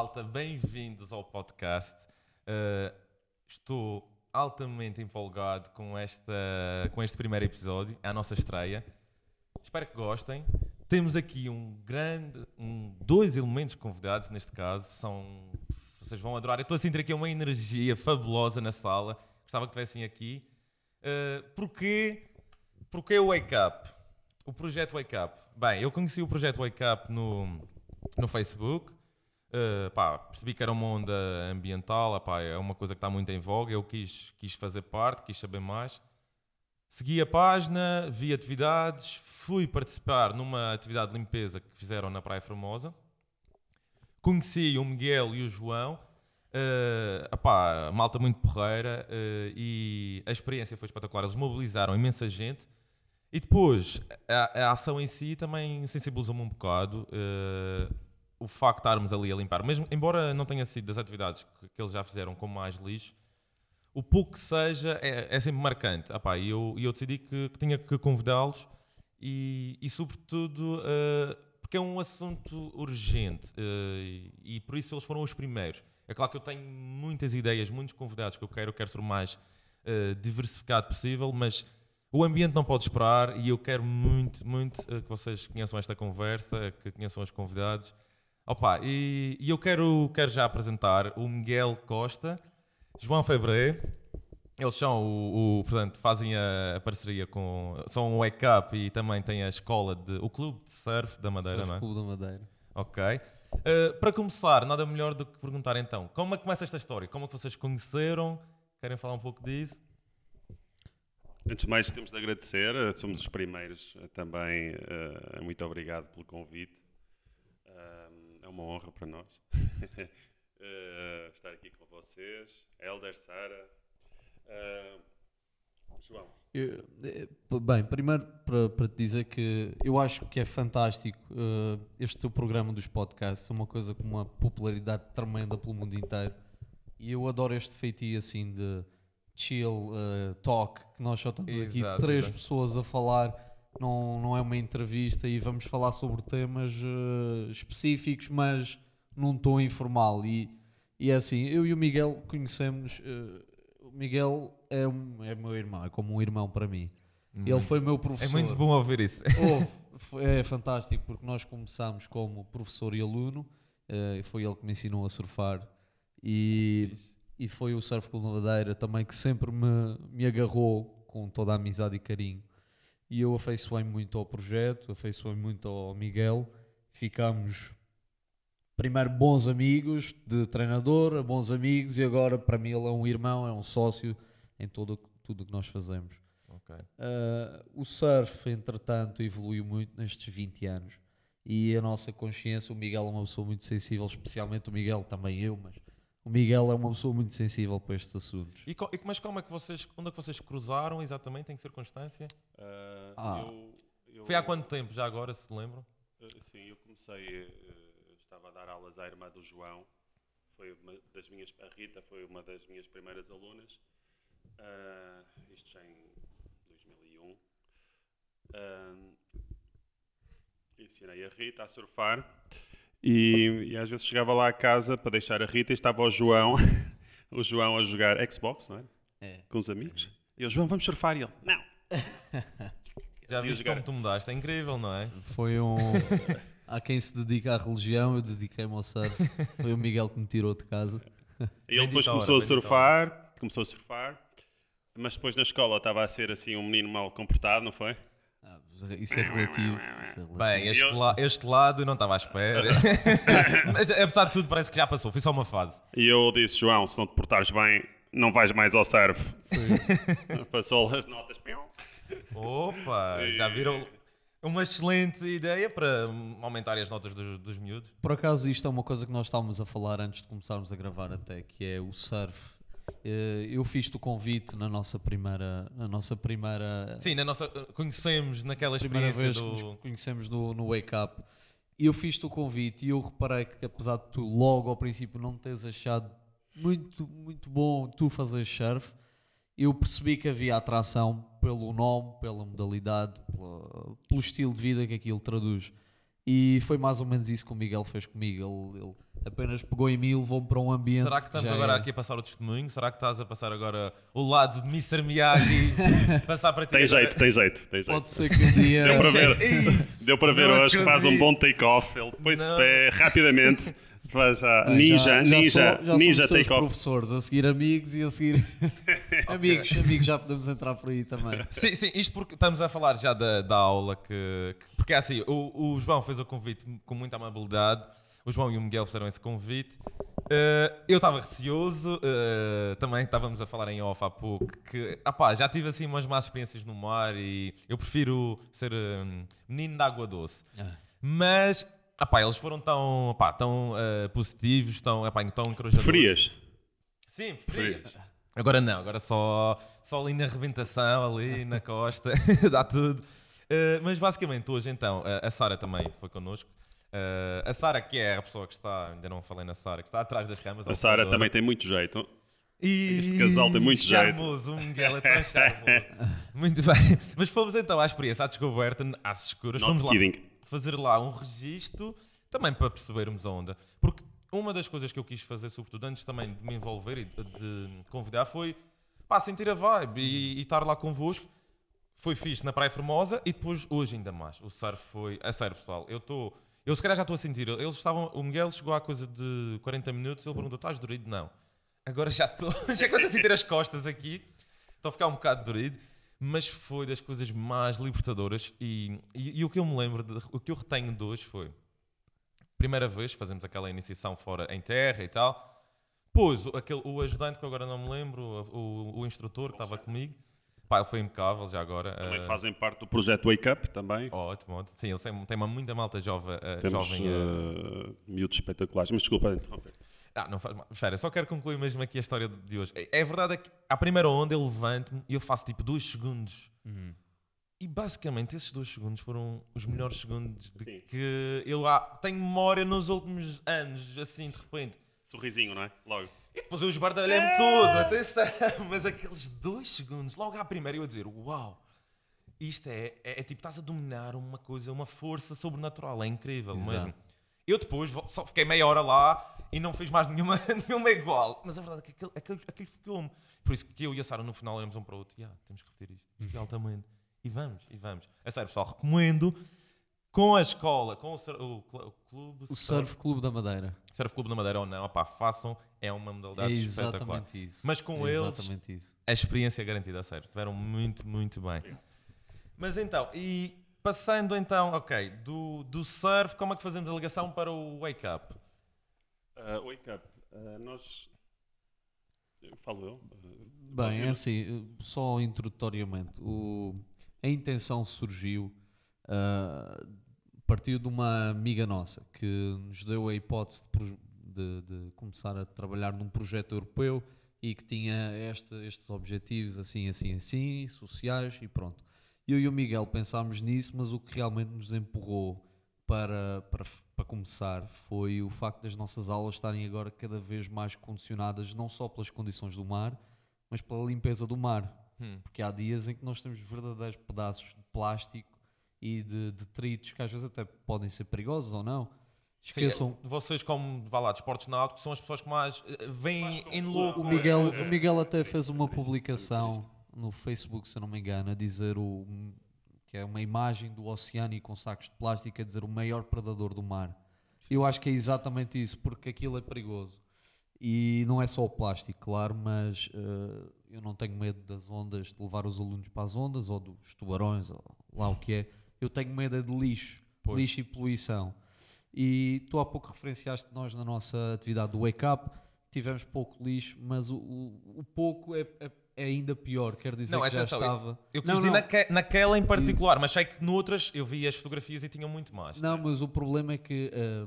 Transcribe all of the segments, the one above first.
Malta, bem-vindos ao podcast. Uh, estou altamente empolgado com, esta, com este primeiro episódio, é a nossa estreia. Espero que gostem. Temos aqui um grande, um, dois elementos convidados, neste caso, são, vocês vão adorar. Eu estou a sentir aqui uma energia fabulosa na sala, gostava que estivessem aqui. Uh, porquê, porquê o Wake Up? O projeto Wake Up. Bem, eu conheci o projeto Wake Up no, no Facebook. Uh, pá, percebi que era uma onda ambiental, pá, é uma coisa que está muito em voga. Eu quis, quis fazer parte, quis saber mais. Segui a página, vi atividades, fui participar numa atividade de limpeza que fizeram na Praia Formosa. Conheci o Miguel e o João, uh, apá, malta muito porreira, uh, e a experiência foi espetacular. Eles mobilizaram imensa gente e depois, a, a ação em si também sensibilizou-me um bocado. Uh, o facto de estarmos ali a limpar, mesmo embora não tenha sido das atividades que, que eles já fizeram com mais lixo, o pouco que seja é, é sempre marcante. E eu, eu decidi que, que tinha que convidá-los e, e, sobretudo, uh, porque é um assunto urgente uh, e, e, por isso eles foram os primeiros. É claro que eu tenho muitas ideias, muitos convidados que eu quero, eu quero ser o mais uh, diversificado possível, mas o ambiente não pode esperar e eu quero muito, muito que vocês conheçam esta conversa, que conheçam os convidados. Opa, e, e eu quero, quero já apresentar o Miguel Costa, João Febre. Eles são o, o, portanto, fazem a, a, parceria com. São o Wake Up e também têm a escola de. o Clube de Surf da Madeira, surf não é? Clube da Madeira. Ok. Uh, para começar, nada melhor do que perguntar então, como é que começa esta história? Como é que vocês conheceram? Querem falar um pouco disso? Antes de mais, temos de agradecer, somos os primeiros também. Uh, muito obrigado pelo convite. Uh, é uma honra para nós uh, estar aqui com vocês. Helder, Sara. João. Eu, bem, primeiro para, para, te dizer que eu acho que é fantástico este teu programa dos podcasts, é uma coisa com uma popularidade tremenda pelo mundo inteiro. E eu adoro este feitio assim de chill uh, talk, que nós só estamos aqui três exato. pessoas a falar, não, não é uma entrevista e vamos falar sobre temas uh, específicos, mas num tom informal. E, e é assim, eu e o Miguel conhecemos. Uh, o Miguel é, um, é meu irmão, é como um irmão para mim. Muito, Ele foi meu professor. É muito bom ouvir isso. Oh, é fantástico porque nós começamos como professor e aluno. Uh, foi ele que me ensinou a surfar. E, e foi o Surf Club Madeira também que sempre me, me agarrou com toda a amizade e carinho. E eu afeiçoei muito ao projeto, afeiçoei muito ao Miguel. Ficámos primeiro bons amigos de treinador, bons amigos, e agora para mim ele é um irmão, é um sócio em todo, tudo o que nós fazemos. Okay. Uh, o surf, entretanto, evoluiu muito nestes 20 anos e a nossa consciência, o Miguel é uma pessoa muito sensível, especialmente o Miguel, também eu, mas o Miguel é uma pessoa muito sensível para estes assuntos. E, mas como é que vocês, onde é que vocês cruzaram exatamente? Tem que ser constância? Uh, ah. eu, eu, Foi há quanto tempo já agora, se lembram? Uh, sim, eu comecei, uh, estava a dar aulas à irmã do João, foi uma das minhas, a Rita foi uma das minhas primeiras alunas, isto já em 2001. ensinei a Rita a surfar e, e, às vezes chegava lá a casa para deixar a Rita e estava o João, o João a jogar Xbox, não é? é. Com os amigos. E o João, vamos surfar. E ele, não. Já viste como tu mudaste? É incrível, não é? Foi um. Há quem se dedica à religião, eu dediquei-me ao surf. Foi o Miguel que me tirou de casa. E ele depois começou a surfar, começou a surfar, mas depois na escola estava a ser assim um menino mal comportado, não foi? Isso é relativo. É relativo. Bem, este, eu... la este lado não estava à espera. Mas apesar de tudo, parece que já passou. Foi só uma fase. E eu disse, João, se não te portares bem, não vais mais ao surf. Passou as notas. Opa, já viram? Uma excelente ideia para aumentarem as notas dos, dos miúdos. Por acaso, isto é uma coisa que nós estávamos a falar antes de começarmos a gravar, até que é o surf eu fiz-te o convite na nossa primeira. Na nossa primeira Sim, na nossa. Conhecemos naquela experiência vez do. Conhecemos no, no Wake Up. Eu fiz-te o convite e eu reparei que, apesar de tu logo ao princípio não teres achado muito, muito bom tu fazer surf, eu percebi que havia atração pelo nome, pela modalidade, pela, pelo estilo de vida que aquilo traduz. E foi mais ou menos isso que o Miguel fez comigo. Ele, ele apenas pegou em mim e levou-me para um ambiente. Será que estamos já agora é- aqui a passar o testemunho? Será que estás a passar agora o lado de Mr. Miyagi passar para ti? Tem jeito, tem jeito, tem jeito. Pode ser que um dia. Deu para ver, deu para ver hoje que faz um bom take-off. Ele põe-se de pé rapidamente. Faz a Bem, ninja, já, já ninja, sou- já ninja todos take-off. professores, a seguir amigos e a seguir. amigos, amigos, já podemos entrar por aí também. Sim, sim, isto porque estamos a falar já da, da aula que, que- Porque é assim, o, o João fez o convite com muita amabilidade. O João e o Miguel fizeram esse convite. Eh, eu estava receoso, eh, também estávamos a falar em off há pouco, que ah pá, já tive assim umas más experiências no mar e eu prefiro ser eh, menino de água doce. Mas, ah pá, eles foram tão, pá, tão eh, positivos, tão, ah pá, tão encorajadores. Frias. Sim, Frias. frias. Agora não, agora só, só ali na arrebentação, ali na costa, dá tudo. Uh, mas basicamente hoje então, uh, a Sara também foi connosco. Uh, a Sara, que é a pessoa que está, ainda não falei na Sara, que está atrás das câmaras. A Sara também tem muito jeito. E Este casal tem muito jeito. charmoso, o Miguel é tão charmoso. muito bem. Mas fomos então à experiência, à descoberta, às escuras. Not fomos lá kidding. fazer lá um registro, também para percebermos a onda. Porque uma das coisas que eu quis fazer, sobretudo antes também de me envolver e de, de convidar, foi pá, sentir a vibe e, e estar lá convosco. Foi fixe na Praia Formosa e depois hoje ainda mais. O surf foi. A sério, pessoal, eu estou. Eu se calhar já estou a sentir. Eles estavam. O Miguel chegou há coisa de 40 minutos ele perguntou: estás dorido? Não. Agora já estou. Já começo a sentir as costas aqui. Estou a ficar um bocado dorido. Mas foi das coisas mais libertadoras. E, e, e o que eu me lembro, de- o que eu retenho de hoje foi. Primeira vez fazemos aquela iniciação fora em terra e tal. Pois, aquele, o ajudante, que agora não me lembro, o, o instrutor que estava comigo, pá, ele foi impecável já agora. Também eh, fazem parte do projeto Wake Up também. Ótimo, ótimo. Sim, ele tem, uma muita malta jovem. eh, Temos jovem uh, miúdos espetaculares. Mas desculpa interromper. Ah, não faz mal. Espera, só quero concluir mesmo aqui a história de hoje. É, é verdade é que à primeira onda eu levanto-me e eu faço tipo dois segundos. E basicamente esses dois segundos foram os melhores segundos de Sim. que eu ah, tenho memória nos últimos anos, assim de repente. Sorrisinho, não é? Logo. E depois eu esbardalhei-me tudo, atenção. Mas aqueles dois segundos, logo à primeira, eu a dizer: Uau, isto é, é, é tipo, estás a dominar uma coisa, uma força sobrenatural, é incrível Exato. mesmo. Eu depois só fiquei meia hora lá e não fiz mais nenhuma, nenhuma igual. Mas a verdade é que aquilo, aquilo, aquilo ficou-me. Por isso que eu e a Sara no final olhamos um para o outro: "Ya, temos que repetir isto, isto é altamente. E vamos, e vamos. É sério, pessoal, recomendo com a escola, com o, o o clube, O Surf Clube da Madeira. Surf Clube da Madeira ou não, opá, façam, é uma É modalidade espetacular. exatamente isso. Mas com é eles- isso. A experiência é garantida, a sério. Estiveram muito, muito bem. Mas então, e passando então, ok, do, do surf, como é que fazemos a ligação para o wake up? Uh, wake Up. Uh, nós. eu Falo eu. Uh, Bem, é assim, só introdutoriamente, o- a intenção surgiu, ah, partiu de uma amiga nossa que nos deu a hipótese de, de- de começar a trabalhar num projeto europeu e que tinha este- estes objetivos assim, assim, assim, sociais e pronto. Eu e o Miguel pensámos nisso, mas o que realmente nos empurrou para, para, para começar foi o facto das nossas aulas estarem agora cada vez mais condicionadas não só pelas condições do mar, mas pela limpeza do mar. Hum. Porque há dias em que nós temos verdadeiros pedaços de plástico e de detritos que às vezes até podem ser perigosos ou não. Sim, Esqueçam. vocês, como vá lá, de esportes náuticos, são as pessoas que mais eh, veem em louco. O Miguel, o Miguel até fez uma publicação no Facebook, se eu não me engano, a dizer o, que é uma imagem do oceano e com sacos de plástico a dizer o maior predador do mar. Eu acho que é exatamente isso, porque aquilo é perigoso. E não é só o plástico, claro, mas eh, eu não tenho medo das ondas, de levar os alunos para as ondas ou dos tubarões, ou lá o que é. Eu tenho medo é de lixo, Pois. lixo e poluição. E tu há pouco referenciaste nós na nossa atividade do Wake Up, tivemos pouco lixo, mas o, o, o pouco é, é- é ainda pior, quer dizer Não, que já atenção, eu- estava... Eu quis Não, dizer não. naque- naquela em particular, mas sei que noutras eu vi as fotografias e tinham muito mais. Não, mas o problema é que eh,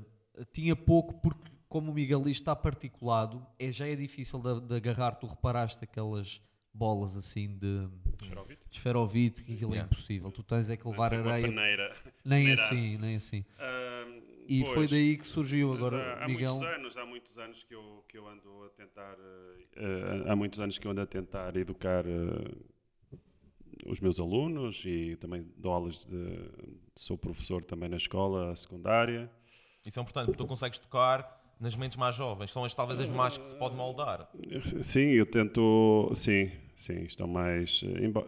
tinha pouco porque, como o Miguel diz, está particulado, é, já é difícil de, de agarrar. Tu reparaste aquelas bolas assim de Esferovite? esferovite, que aquilo é impossível. Tu tens é que levar areia, nem assim, nem assim. E foi pois, daí que surgiu agora, há, há Miguel. muitos anos, há muitos anos que eu, que eu ando a tentar, eh, há muitos anos que eu ando a tentar educar eh, os meus alunos e também dou aulas de, sou professor também na escola secundária. Isso é importante, porque tu consegues tocar nas mentes mais jovens. São as, talvez as mais que se pode moldar. Sim, eu tento. Sim, sim, estão mais. embo-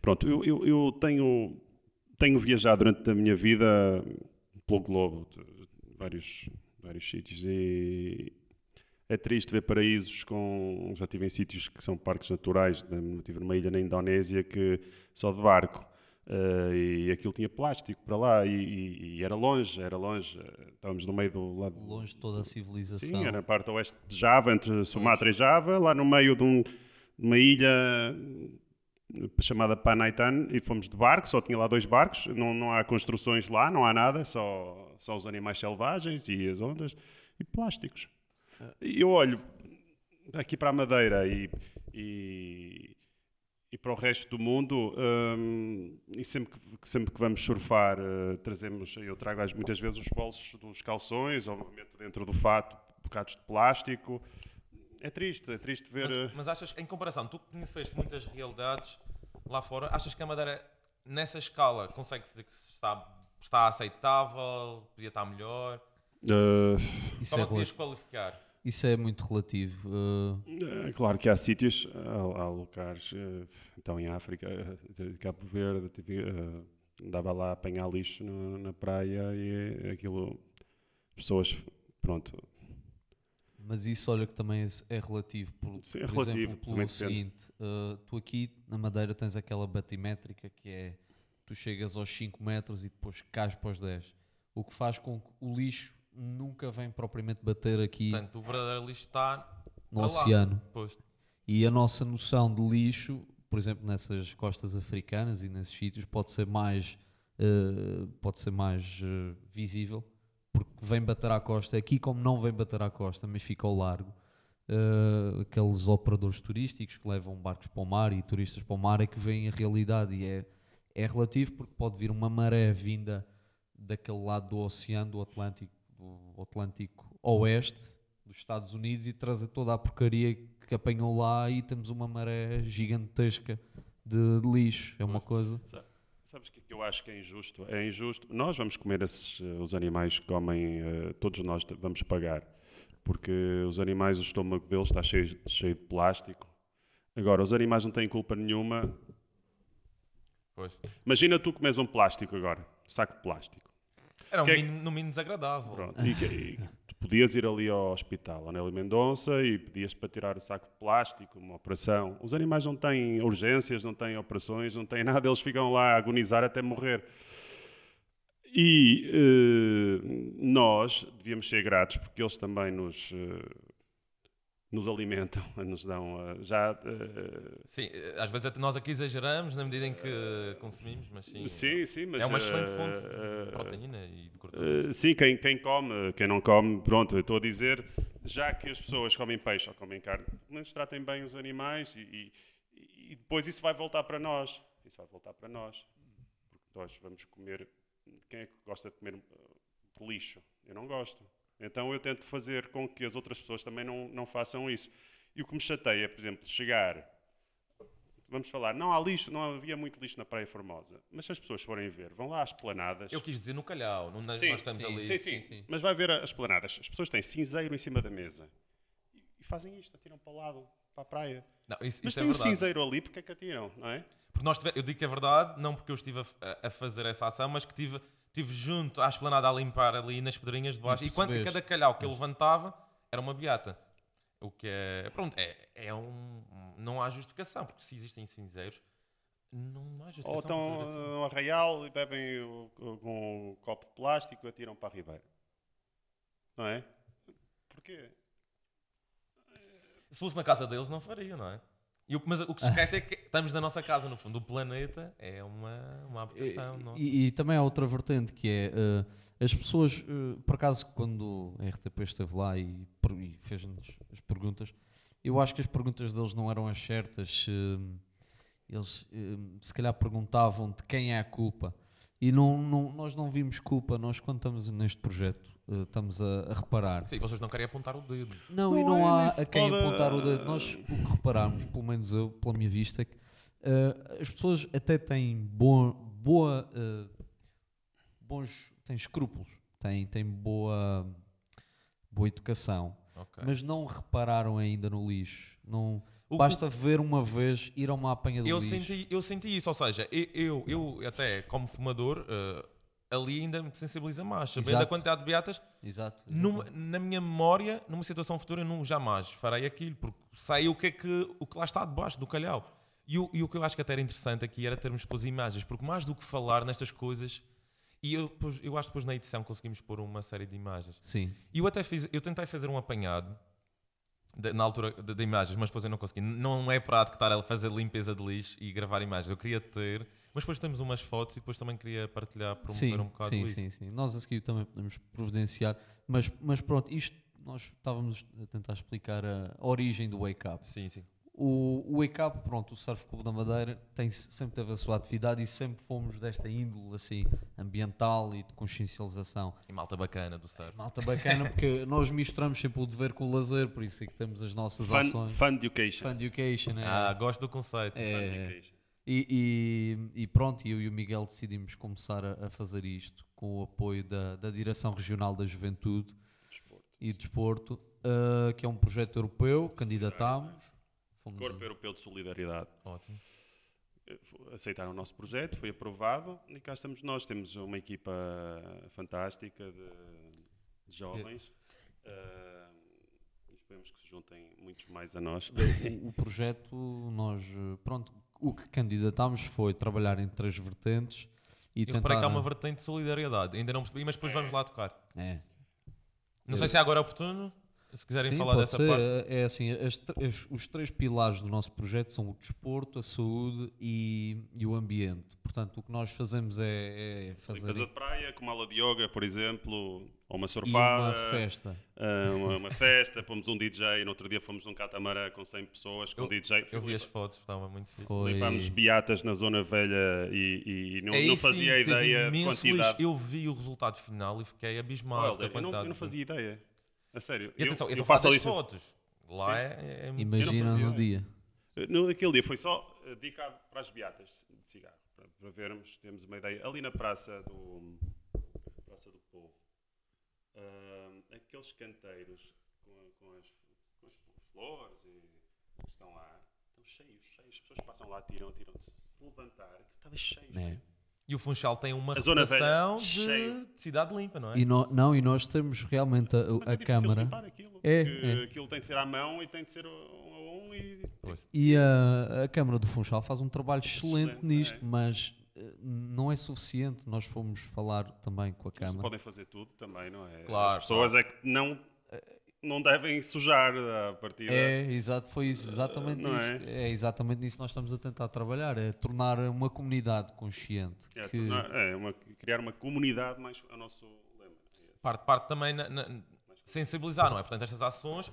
Pronto, eu, eu, eu tenho, tenho viajado durante a minha vida pelo globo, vários, vários sítios, e é triste ver paraísos com. Já estive em sítios que são parques naturais, né, estive numa ilha na Indonésia que só de barco. eh, e aquilo tinha plástico para lá e, e- e era longe, era longe. Estávamos no meio do lado Longe de toda a civilização. Sim, era na parte oeste de Java, entre Sumatra e Java, lá no meio de, um- de uma ilha chamada Panaitan, e fomos de barco, só tinha lá dois barcos, não, não há construções lá, não há nada, só, só os animais selvagens e as ondas, e plásticos. E eu olho daqui para a Madeira e, e, e para o resto do mundo, hum, e sempre que, sempre que vamos surfar, eh, trazemos, eu trago muitas vezes os bolsos dos calções, meto dentro do fato bocados de plástico. É triste, é triste ver. eh, Mas, mas achas, em comparação, tu conheceste muitas realidades lá fora, achas que a Madeira, nessa escala, consegue dizer que está, está aceitável, podia estar melhor? eh, Isso, Como é, podias qualificar? isso é muito relativo. Uh, É claro que há sítios, há, há eh, então em África, de Cabo Verde, tive, eh, andava lá a apanhar lixo no- na praia e aquilo, pessoas, pronto, Mas isso, olha, que também é relativo. Por, Sim, é por relativo, exemplo, pelo seguinte: uh, tu aqui na Madeira tens aquela batimétrica que é tu chegas aos 5 metros e depois cais para os 10. O que faz com que o lixo nunca vem propriamente bater aqui Portanto, o verdadeiro lixo está no oceano. Pois. E a nossa noção de lixo, por exemplo, nessas costas africanas e nesses sítios, pode ser mais, eh, pode ser mais eh, visível, porque vem bater à costa. Aqui, como não vem bater à costa, mas fica ao largo, eh, aqueles operadores turísticos que levam barcos para o mar e turistas para o mar é que veem a realidade e é, é relativo porque pode vir uma maré vinda daquele lado do oceano, do Atlântico, do Atlântico Oeste, dos Estados Unidos e trazer toda a porcaria que apanhou lá e temos uma maré gigantesca de, de lixo. É uma coisa. Sa- Sabes o que é que eu acho que é injusto? É injusto. Nós vamos comer esses, eh, os animais que comem, eh, todos nós vamos pagar. Porque os animais, o estômago deles está cheio, cheio de plástico. Agora, os animais não têm culpa nenhuma. Pois. Imagina tu comes um plástico agora, um saco de plástico. Era um Que é que- mínimo, no mínimo desagradável. Pronto. E, que- e podias ir ali ao hospital, ao Nelly Mendonça, e pedias para tirar o saco de plástico, uma operação. Os animais não têm urgências, não têm operações, não têm nada, eles ficam lá a agonizar até morrer. E eh, nós devíamos ser gratos porque eles também nos, eh, nos alimentam, nos dão eh, já. eh, Sim, eh, às vezes até nós aqui exageramos na medida em que consumimos, mas sim. sim, sim, mas. é uma excelente eh, fonte eh, de proteína e de gordura. Sim, quem, quem come, quem não come, pronto, eu estou a dizer, já que as pessoas comem peixe ou comem carne, pelo menos tratem bem os animais e, e- e depois isso vai voltar para nós. Isso vai voltar para nós. Porque nós vamos comer. Quem é que gosta de comer uh, lixo? Eu não gosto. Então eu tento fazer com que as outras pessoas também não, não façam isso. E o que me chateia é, por exemplo, chegar. Vamos falar, não há lixo, não havia muito lixo na Praia Formosa. Mas se as pessoas forem ver, vão lá às planadas. Eu quis dizer no calhau, não, nós Sim, estamos sim, ali. Sim, sim, sim. Mas vai ver as planadas. As pessoas têm cinzeiro em cima da mesa e, e fazem isto, atiram para o lado, para a praia. Não, isso, Mas isso é tem um verdade. cinzeiro ali, porque é que atiram, não é? Porque nós tive- eu digo que é verdade, não porque eu estive a- a fazer essa ação, mas que tive, tive junto à esplanada a limpar ali nas pedrinhas de baixo. E, quando, cada calhau que eu levantava era uma beata. O que é. Pronto, é, é um. Não há justificação, porque se existem cinzeiros, não há justificação. Ou estão assim. no arraial e bebem o- com um copo de plástico e atiram para a ribeira. Não é? Porquê? Se fosse na casa deles, não faria, não é? E o, mas o que se esquece é que estamos na nossa casa, no fundo. O planeta é uma, uma habitação. não é? E, e também há outra vertente que é eh, as pessoas, eh, por acaso, quando a RTP esteve lá e, e fez-nos as perguntas, eu acho que as perguntas deles não eram as certas. eh, eles eh, se calhar perguntavam de quem é a culpa. E não, não- nós não vimos culpa, nós quando estamos neste projeto, eh, estamos a, a reparar. Sim, vocês não querem apontar o dedo. Não, e Não não é há a quem apontar o dedo. Nós o que reparámos, pelo menos eu, pela minha vista, é que Uh, as pessoas até têm boa, boa uh, bons, têm escrúpulos, têm, têm boa, boa educação, Ok. mas não repararam ainda no lixo. Não, O- basta ver uma vez, ir a uma apanha de eu lixo. senti, eu senti isso, ou seja, eu, eu, eu até como fumador, eh, ali ainda me sensibiliza mais. Sabendo a Exato. quantidade de beatas, Exato. numa- na minha memória, numa situação futura, eu não jamais farei aquilo, porque sei o que é que, o que lá está debaixo do calhau. E, o- e o que eu acho que até era interessante aqui era termos depois imagens, porque mais do que falar nestas coisas, e eu, depois- eu acho que depois na edição conseguimos pôr uma série de imagens. Sim. E eu até fiz, eu tentei fazer um apanhado de- na altura de, imagens, mas depois eu não consegui. Não é prático estar a fazer limpeza de lixo e gravar imagens. Eu queria ter, mas depois temos umas fotos e depois também queria partilhar, promover Sim, um bocado sim, isso. sim, sim. Nós a seguir também podemos providenciar, mas, mas pronto, isto nós estávamos a tentar explicar a origem do Wake Up. Sim, sim. O, o Up, pronto, o Surf Clube da Madeira tem, sempre teve a sua atividade e sempre fomos desta índole assim, ambiental e de consciencialização. E malta bacana do surf. Malta bacana porque nós misturamos sempre o dever com o lazer, por isso é que temos as nossas Fun, ações. fun education. Fun Education, é. Ah, gosto do conceito. É. Fun education. E, e- e pronto, eu e o Miguel decidimos começar a, a fazer isto com o apoio da, da Direção Regional da Juventude Desporto. e Desporto, ah, que é um projeto europeu, candidatámos. Fomos- Corpo Europeu de Solidariedade. Ótimo. Eh, Aceitaram o nosso projeto, foi aprovado e cá estamos nós. Temos uma equipa fantástica de, de jovens. Eh, esperemos que se juntem muitos mais a nós. o, o projeto, nós, eh, pronto, o que candidatámos foi trabalhar em três vertentes e E tentar... reparei que há uma vertente de solidariedade. Ainda não percebi, mas depois vamos lá tocar. É. Não sei se é agora oportuno, se quiserem Sim, falar pode dessa ser. parte. É assim, as as- os três pilares do nosso projeto são o desporto, a saúde e, e o ambiente. Portanto, o que nós fazemos é, é fazer Limpeza de praia, com uma aula de yoga, por exemplo, ou uma e surfada. uma festa. ah, uma, uma festa, pomos um DJ, no outro dia fomos num catamarã com 100 pessoas, com Eu- um DJ. Eu vi as fotos, estava muito fixe. Foi- Limpámos beatas na zona velha e, e não, não sim, fazia teve ideia de quantidade. lixo. Eu vi o resultado final e fiquei abismado Olha, com a eu, não, eu não fazia ideia. A sério. E atenção, eu, eu, eu faço as fotos. Lá é, é- Imagina fazia no dia. No, naquele dia foi só eh, dedicado para as beatas de cigarro, para, para vermos, temos uma ideia. Ali na Praça do, praça do Povo, ah, aqueles canteiros com, com as, com as flores e, que estão lá, estão cheios, cheios. As pessoas passam lá, tiram, tiram. Se levantar, estava cheio. É. cheio. E o Funchal tem uma A Zona reputação Velha, de, cheio. cidade limpa, não é? E nó- não, e nós temos realmente a, Mas a é Câmara limpar aquilo, É, é. aquilo tem de ser à mão e tem de ser um a um e e a, a Câmara do Funchal faz um trabalho excelente, Excelente, nisto, é. mas eh, não é suficiente. Nós fomos falar também com a Câmara. podem fazer tudo também, não é? Claro, As pessoas é que não, não devem sujar a partida. É, exato, foi isso, exatamente não isso. é? É? exatamente nisso que nós estamos a tentar trabalhar, é tornar uma comunidade consciente. É, que, tornar- é, uma- criar uma comunidade mais é o nosso lema. É. Parte, parte também na, na- sensibilizar, não é? Portanto, estas ações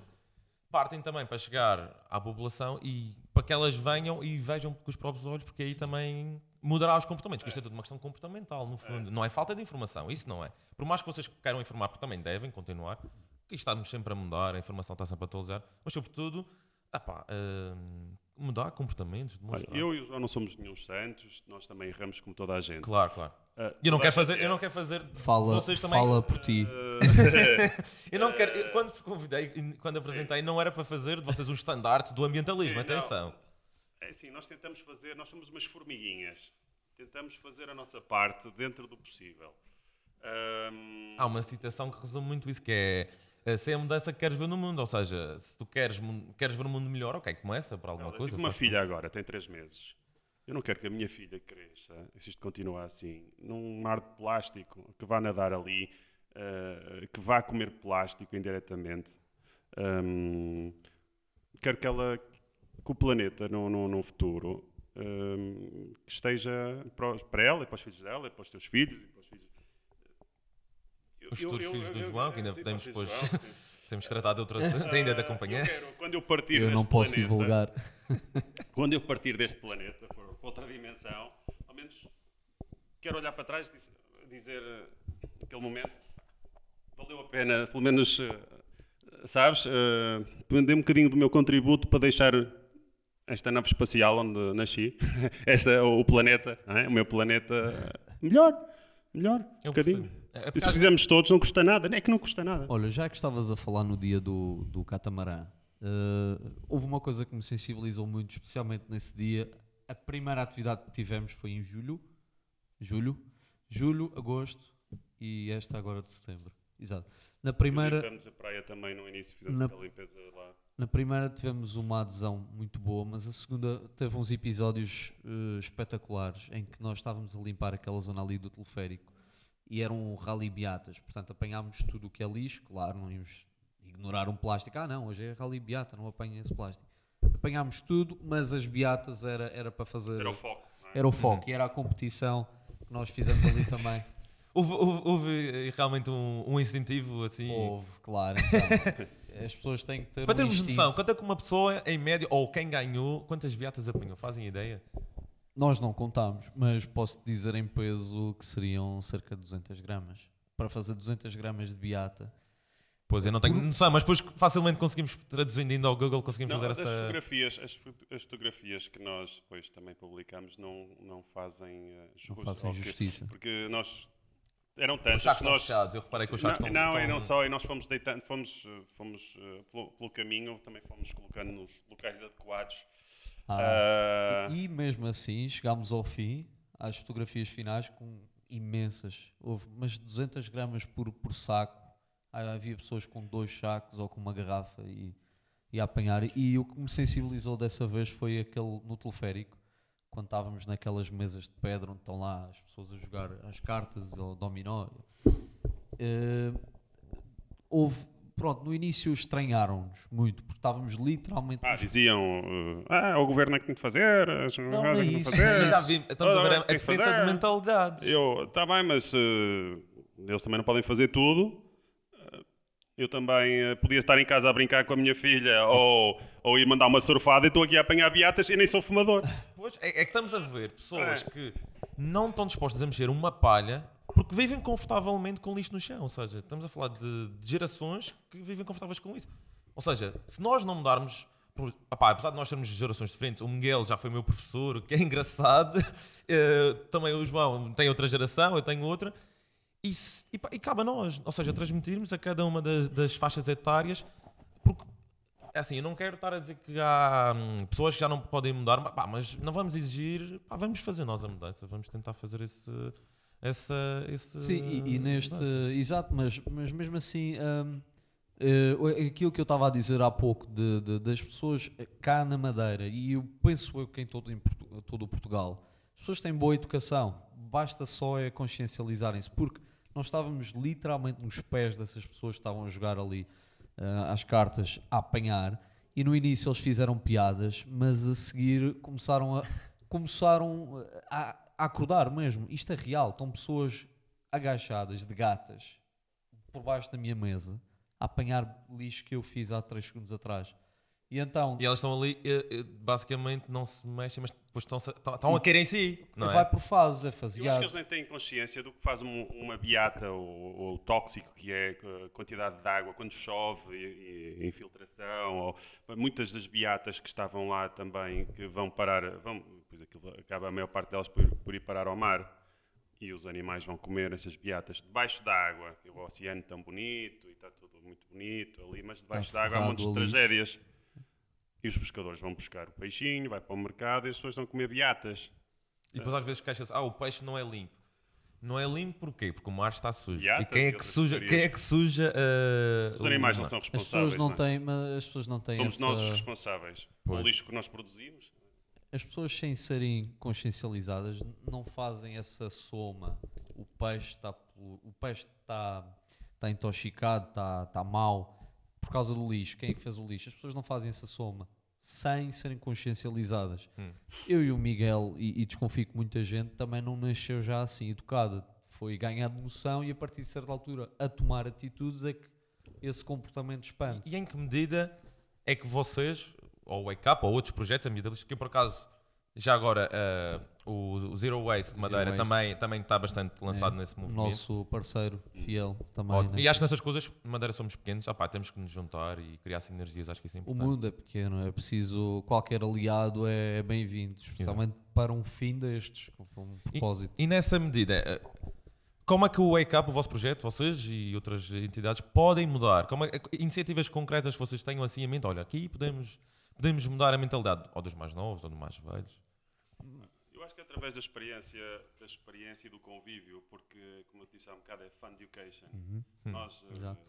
partem também para chegar à população e para que elas venham e vejam com os próprios olhos, porque aí também mudará os comportamentos, porque isto é tudo uma questão comportamental, no fundo. Não é falta de informação, isso não é. Por mais que vocês queiram informar, porque também devem continuar, isto estamos sempre a mudar, a informação está sempre a atualizar, mas sobretudo, epá, hum, mudar comportamentos, Olha, demonstrar. eu e o João não somos nenhum santos, nós também erramos como toda a gente. Claro, claro. Ah, E eu não quero fazer, gente eu não quero fazer Fala, vocês também fala por ti. Ah, Eu não quero. eu, quando vos convidei, quando apresentei, não era para fazer de vocês um estandarte do ambientalismo. Sim, não. atenção. É assim, nós tentamos fazer, nós somos umas formiguinhas. Tentamos fazer a nossa parte dentro do possível. Ahm, Há uma citação que resume muito isso, que é eh, se é a mudança que queres ver no mundo. Ou seja, se tu queres, queres ver o mundo melhor, ok, começa por alguma Olha, eu coisa. tive uma filha agora, tem 3 meses. Eu não quero que a minha filha cresça, se isto continuar assim, num mar de plástico, que vá nadar ali, eh, que vá comer plástico indiretamente. Ahm, quero que ela, que o planeta no, no, no futuro, ahm, que esteja para, para ela e para os filhos dela e para os teus filhos. E para os filhos. Eu- Os futuros eu- filhos do eu- João, que ainda sim, podemos depois. João. Temos tratar de outro assunto, ainda de acompanhar. Eu quero, quando eu partir Eu deste não posso planeta, divulgar. quando eu partir deste planeta, for para outra dimensão, ao menos quero olhar para trás e diz- dizer eh, aquele momento valeu a pena, pelo menos, eh, sabes, uh, dei um bocadinho do meu contributo para deixar esta nave espacial onde nasci, esta, o planeta, é? o meu planeta, melhor, melhor, um Eu bocadinho. É, E se fizermos todos, não custa nada, não é que não custa nada. Olha, já que estavas a falar no dia do, do catamarã, eh, houve uma coisa que me sensibilizou muito, especialmente nesse dia. A primeira atividade que tivemos foi em julho, julho, julho, agosto e esta agora de setembro. Exato. Na primeira, Limpamos a praia também no início, fizemos Na- a limpeza lá. na primeira tivemos uma adesão muito boa, mas a segunda teve uns episódios eh, espetaculares em que nós estávamos a limpar aquela zona ali do teleférico e era um rally beatas, portanto apanhámos tudo o que é lixo, claro, não íamos ignorar um plástico, ah não, hoje é rally beata, não apanha esse plástico. Apanhámos tudo, mas as beatas era, era para fazer, Era o foco. é? era o foco e era a competição que nós fizemos ali também. Houve, houve- houve, eh, realmente um, um incentivo assim. Houve, claro, então, as pessoas têm que ter Para um termos instinto. noção, quanto é que uma pessoa, em média, ou quem ganhou, quantas beatas apanhou? Fazem ideia? Nós não contámos, mas posso dizer em peso que seriam cerca de 200 gramas. Para fazer 200 gramas de beata. Pois eu não tenho noção, mas depois facilmente conseguimos, traduzindo indo ao Google, conseguimos Não, fazer as, essa. fotografias, as, as fotografias que nós depois também publicamos não, não fazem eh, jus- fazem ao que- justiça. Porque nós. Eram tantas que nós. fechados, eu reparei que os sacos não, estão não, e não só, e nós fomos deitando, fomos, eh, fomos eh, pelo, pelo caminho, também fomos colocando nos locais adequados. Ah, Ah, E mesmo assim, chegámos ao fim, às fotografias finais, com imensas. Houve umas 200 gramas por, por saco. Ah, Havia pessoas com dois sacos ou com uma garrafa e, e a apanhar. E o que me sensibilizou dessa vez foi aquele no teleférico, quando estávamos naquelas mesas de pedra onde estão lá as pessoas a jogar as cartas ou dominó. Eh, houve, pronto, no início estranharam-nos muito, porque estávamos literalmente ah, nos diziam: eh, Ah, o governo é que tem de fazer, as Não, não é é que isso. fazer. Mas já vi, estamos a Ah, ver a, que diferença fazer. de mentalidades. Eu, está bem, mas eh, eles também não podem fazer tudo. Eh, Eu também eh, podia estar em casa a brincar com a minha filha ou, ou ir mandar uma surfada e estou aqui a apanhar beatas e nem sou fumador. Pois, é, é que estamos a ver pessoas É. que não estão dispostas a mexer uma palha porque vivem confortavelmente com lixo no chão. Ou seja, estamos a falar de, de gerações que vivem confortáveis com isso. Ou seja, se nós não mudarmos. opá, apesar de nós sermos de gerações diferentes, o Miguel já foi meu professor, o que é engraçado. eh, também o João tem outra geração, eu tenho outra. E, se- e, e cabe a nós, ou seja, transmitirmos a cada uma das, das faixas etárias, porque é assim, eu não quero estar a dizer que há hum, pessoas que já não podem mudar, mas, pá, mas não vamos exigir, pá, vamos fazer nós a mudança, vamos tentar fazer esse, essa, esse Sim, e, e neste. Exato, mas, mas mesmo assim. hum, eh, aquilo que eu estava a dizer há pouco de, de- das pessoas cá na Madeira, e eu penso eu que em todo, em Portu- todo o Portugal, as pessoas têm boa educação, basta só é consciencializarem-se, porque nós estávamos literalmente nos pés dessas pessoas que estavam a jogar ali ah, às cartas, a apanhar, e no início eles fizeram piadas, mas a seguir começaram a, começaram a, a acordar mesmo. Isto é real, estão pessoas agachadas de gatas por baixo da minha mesa a apanhar lixo que eu fiz há 3 segundos atrás. E então E elas estão ali, eh, eh, basicamente não se mexem, mas depois estão, estão, a querer em si, não vai é? por fases, é Eu acho que faseado. eles nem têm consciência do que faz um- uma beata ou, ou o tóxico que é a quantidade de água quando chove e, e a infiltração. Ou, muitas das beatas que estavam lá também que vão parar, vão, pois aquilo acaba a maior parte delas por, por ir parar ao mar e os animais vão comer essas beatas debaixo da água. O oceano tão bonito e está tudo muito bonito ali, mas debaixo da água há montes de tragédias. E os pescadores vão buscar o peixinho, vai para o mercado e as pessoas vão comer beatas. E depois às vezes queixa-se, ah, o peixe não é limpo. Não é limpo porquê? Porque o mar está sujo. Beatas e quem é que suja, quem é que suja eh, Os o animais não são As responsáveis. pessoas não não é? têm, mas as pessoas não têm Somos essa... nós os responsáveis. Pois. O lixo que nós produzimos. As pessoas sem serem consciencializadas não fazem essa soma. O peixe está o peixe está está intoxicado, está está mau por causa do lixo. Quem é que fez o lixo? As pessoas não fazem essa soma sem serem consciencializadas. Hum. Eu e o Miguel e, e desconfio que muita gente também não nasceu já assim educada. Foi ganhando noção e a partir de certa altura a tomar atitudes é que esse comportamento expande. E em que medida é que vocês, ou o Wake Up, ou outros projetos, a medida que eu por acaso, já agora, eh, o, o Zero Waste de Madeira Waste. também, também está bastante lançado É, nesse o movimento. nosso parceiro fiel também. E acho que nessas coisas, Madeira somos pequenos, ah pá, temos que nos juntar e criar sinergias, acho que isso é O importante. mundo é pequeno, é preciso. Qualquer aliado é bem-vindo, especialmente para um fim destes, com um propósito. E nessa medida, eh, como é que o Wake Up, o vosso projeto, vocês e outras entidades, podem mudar? Como é, iniciativas concretas que vocês tenham assim em mente? Olha, aqui podemos, podemos mudar a mentalidade, ou dos mais novos, ou dos mais velhos. Eu acho que é através da experiência, da experiência e do convívio, porque, como eu disse há um bocado, é fun education. Nós, eh, Exato.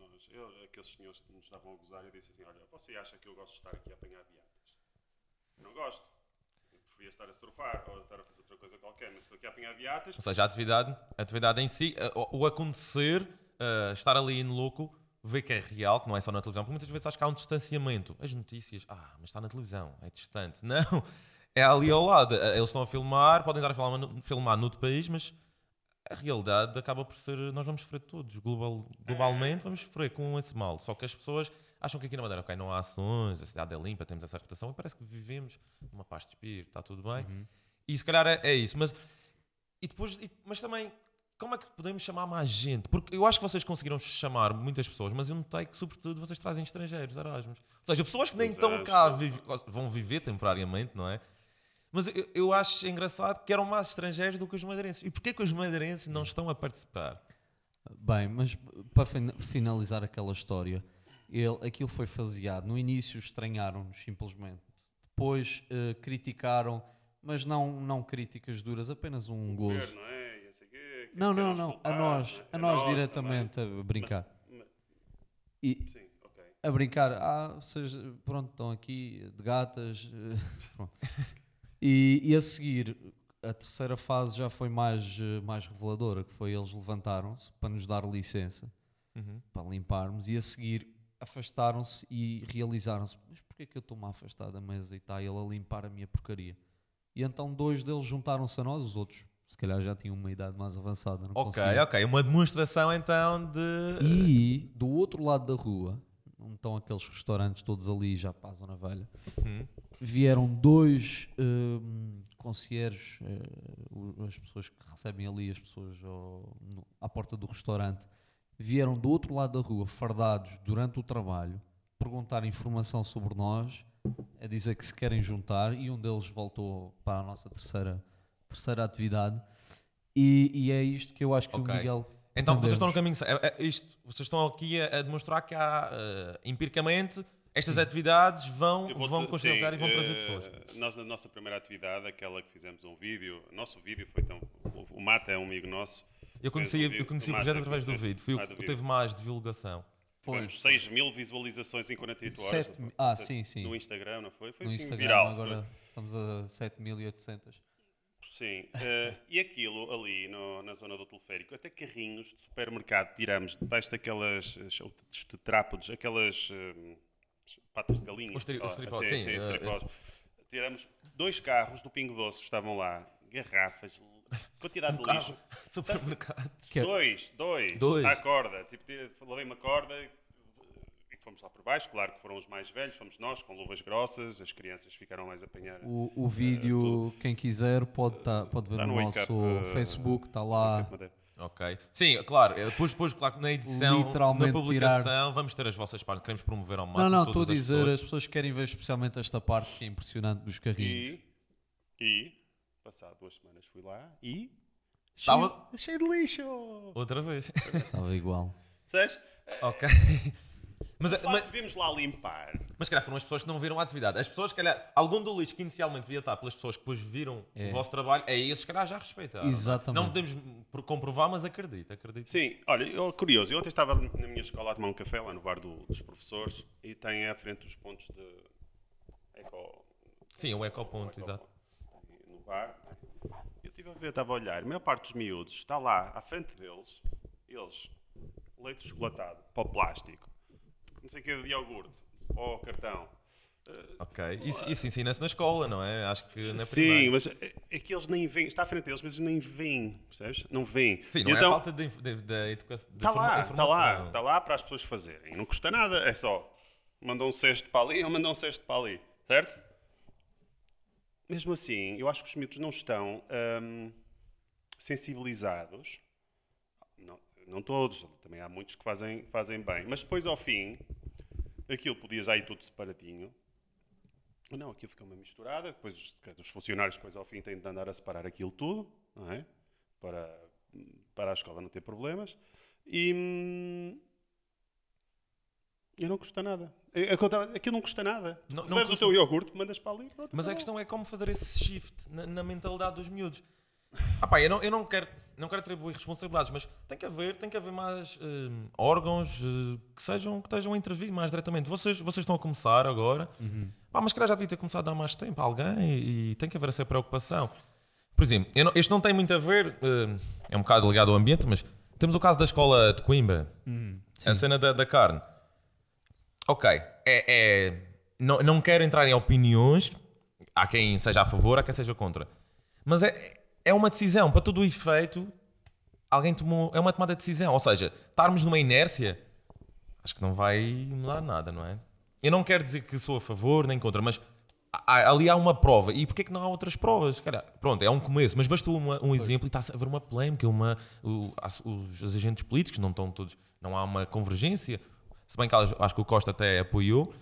nós eu, aqueles senhores que nos estavam a gozar, eu disse assim: Olha, você acha que eu gosto de estar aqui a apanhar viatas? Não gosto. Eu preferia estar a surfar ou estar a fazer outra coisa qualquer, mas estou aqui a apanhar viatas. Ou seja, a atividade, a atividade em si, eh, o, acontecer, eh, estar ali no louco, ver que é real, que não é só na televisão, porque muitas vezes acho que há um distanciamento. As notícias, ah, mas está na televisão, é distante. Não, é ali ao lado. Eh, Eles estão a filmar, podem estar a filmar, filmar noutro país, mas a realidade acaba por ser. Nós vamos sofrer todos. Global, globalmente, vamos sofrer com esse mal. Só que as pessoas acham que aqui na Madeira, não há ações, a cidade é limpa, temos essa reputação e parece que vivemos numa paz de espírito, está tudo bem. E se calhar é, é isso. Mas, e depois, mas também, como é que podemos chamar mais gente? Porque eu acho que vocês conseguiram chamar muitas pessoas, mas eu notei que, sobretudo, vocês trazem estrangeiros, Erasmus. Ou seja, pessoas que nem estão Exato. cá, vive- vão viver temporariamente, não é? Mas eu, eu acho engraçado que eram mais estrangeiros do que os madeirenses. E porquê que os madeirenses não estão a participar? Bem, mas para fin- finalizar aquela história, ele, aquilo foi faseado. No início estranharam-nos simplesmente. Depois eh, criticaram, mas não, não críticas duras, apenas um gozo. Governo, não é? Não Não, não, A nós, é? a nós diretamente a brincar. Mas- mas- E sim, ok. a brincar, ah, vocês, pronto, estão aqui de gatas. eh. E, e a seguir, a terceira fase já foi mais, eh, mais reveladora, que foi eles levantaram-se para nos dar licença. Uhum. para limparmos e a seguir afastaram-se e realizaram-se. Mas porquê que eu estou-me a afastar da mesa e está ele a limpar a minha porcaria? E então dois deles juntaram-se a nós, os outros se calhar já tinham uma idade mais avançada. Ok, conseguiam. ok. Uma demonstração então de. E do outro lado da rua, onde estão aqueles restaurantes todos ali já para a Zona Velha, Hum. vieram dois hum, concierges, eh, as pessoas que recebem ali as pessoas ao- no- à porta do restaurante, vieram do outro lado da rua, fardados durante o trabalho, perguntar informação sobre nós, a dizer que se querem juntar, e um deles voltou para a nossa terceira, terceira atividade. E, e é isto que eu acho que Ok. o Miguel. Então vocês estão no caminho. certo. É- é isto, vocês estão aqui a, a demonstrar que há, eh, empiricamente, estas atividades vão, Eu vão conscienciar sim, e vão trazer eh, pessoas. Nós, na nossa primeira atividade, aquela que fizemos um vídeo, o nosso vídeo foi tão. O, o Mata é um amigo nosso. Eu conheci, um eu conheci vídeo, o projeto através do vídeo. Foi o que teve mais divulgação. Tivemos 6 mil visualizações em 48 horas. Sete ah, sim, sim. No Instagram, não foi? Foi No assim Instagram viral. agora foi. estamos a 7800. Sim, eh, e aquilo ali no- na zona do teleférico, até carrinhos de supermercado tiramos debaixo daquelas eh, os tetrápodes, aquelas eh, patas de galinha. Os tri- os tripós, sim, sim, sim, eh, tripós. Tiramos dois carros do Pingo Doce que estavam lá, garrafas, quantidade de carro. lixo. Supermercado. Dois, dois, Dois. à corda. Tipo, lavei uma corda fomos lá por baixo. Claro que foram os mais velhos, fomos nós, com luvas grossas. As crianças ficaram mais a apanhar. O, o vídeo, quem quiser, pode, tá, pode ver Tá no, no nosso Up, eh, Facebook, está lá. Ok. Sim, claro. eh, Depois, depois claro que na edição, Literalmente na publicação, vamos ter as vossas partes. Queremos promover ao Não, máximo não, estou a todas as dizer, pessoas. as pessoas querem ver especialmente esta parte que é impressionante dos carrinhos. E, e, passado duas semanas fui lá e. Estava- cheio, cheio de lixo! Outra vez. Estava igual. Sabes? ok. Mas, De mas, facto, vimos lá limpar. mas se calhar foram as pessoas que não viram a atividade. As pessoas, se calhar, algum do lixo que inicialmente devia estar pelas pessoas que depois viram É. o vosso trabalho, é esses, se calhar, já respeitaram. Exatamente. Não podemos comprovar, mas acredito, acredito. Sim, olha, eu, curioso, eu ontem estava na minha escola a tomar um café lá no bar do- dos professores e tem à frente os pontos de eco, Sim, o ecoponto, exato. no bar. Eu estive a ver, estava a olhar, a maior parte dos miúdos está lá à frente deles, eles, leite chocolatado, para o plástico, não sei o que, de iogurte, para o cartão. Ok. Isso, isso ensina-se na escola, não é? Acho que na Sim, primeira. mas é, é que eles nem veem, está à frente deles, mas eles nem veem, percebes? Não veem. Sim, não E é então, falta de, inf- de, de educação. Está lá, está lá, está lá para as pessoas fazerem. Não custa nada, é só mandam um cesto para ali ou mandam um cesto para ali, certo? mesmo assim, eu acho que os miúdos não estão hum, sensibilizados. Não, todos, também há muitos que fazem, fazem bem. Mas depois, ao fim, aquilo podia já ir tudo separatinho. Não, aquilo fica uma misturada. Depois os, os funcionários, depois ao fim, têm de andar a separar aquilo tudo, é? Para, para a escola não ter problemas. E. hum, e não custa nada. Eu Aquilo não custa nada. Não- Tu não bebes o custa- teu iogurte, mandas para ali. pronto, Mas a questão é como fazer esse shift na, na mentalidade dos miúdos. Ah pá, eu não, eu não quero, não quero atribuir responsabilidades, mas tem que haver, tem que haver mais hum, órgãos eh, que, sejam, que estejam a intervir mais diretamente. Vocês, vocês estão a começar agora, pá, mas calhar já devia ter começado há mais tempo alguém e, e tem que haver essa preocupação. Por exemplo, não- este não tem muito a ver, hum, é um bocado ligado ao ambiente, mas temos o caso da escola de Coimbra, a cena da, da carne. Ok, é, é- não, não quero entrar em opiniões. Há quem seja a favor, há quem seja contra. Mas é, é uma decisão, para todo o efeito, alguém tomou. É uma tomada de decisão. Ou seja, estarmos numa inércia, acho que não vai mudar nada, não é? Eu não quero dizer que sou a favor nem contra, mas há- ali há uma prova. E porquê que não há outras provas? Cara, pronto, é um começo, mas bastou uma- um exemplo e está a haver uma polémica. Uma, o- os agentes políticos não estão todos. Não há uma convergência. Se bem que acho que o Costa até apoiou.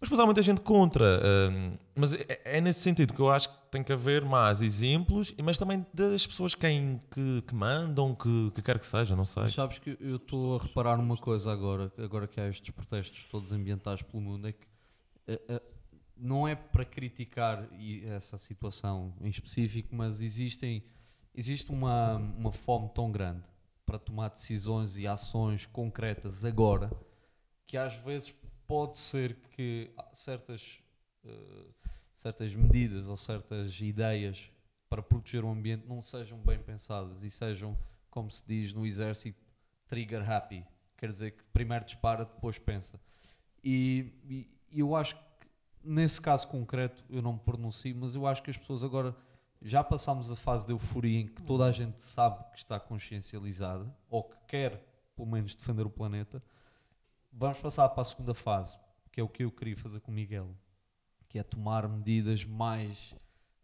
Mas depois há muita gente contra. hum, mas é, é nesse sentido que eu acho que tem que haver mais exemplos, mas também das pessoas quem, que, que mandam, que, que quer que seja, não sei. Sabes que eu estou a reparar numa coisa agora, agora que há estes protestos todos ambientais pelo mundo, é que eh, eh, não é para criticar essa situação em específico, mas existem, existe uma, uma fome tão grande para tomar decisões e ações concretas agora que às vezes pode ser que certas, eh, certas medidas ou certas ideias para proteger o ambiente não sejam bem pensadas e sejam, como se diz no exército, trigger happy. Quer dizer que primeiro dispara, depois pensa. E, e- eu acho que nesse caso concreto eu não me pronuncio, mas eu acho que as pessoas agora já passámos a fase de euforia em que toda a gente sabe que está consciencializada ou que quer pelo menos defender o planeta. Vamos passar para a segunda fase, que é o que eu queria fazer com o Miguel, que é tomar medidas mais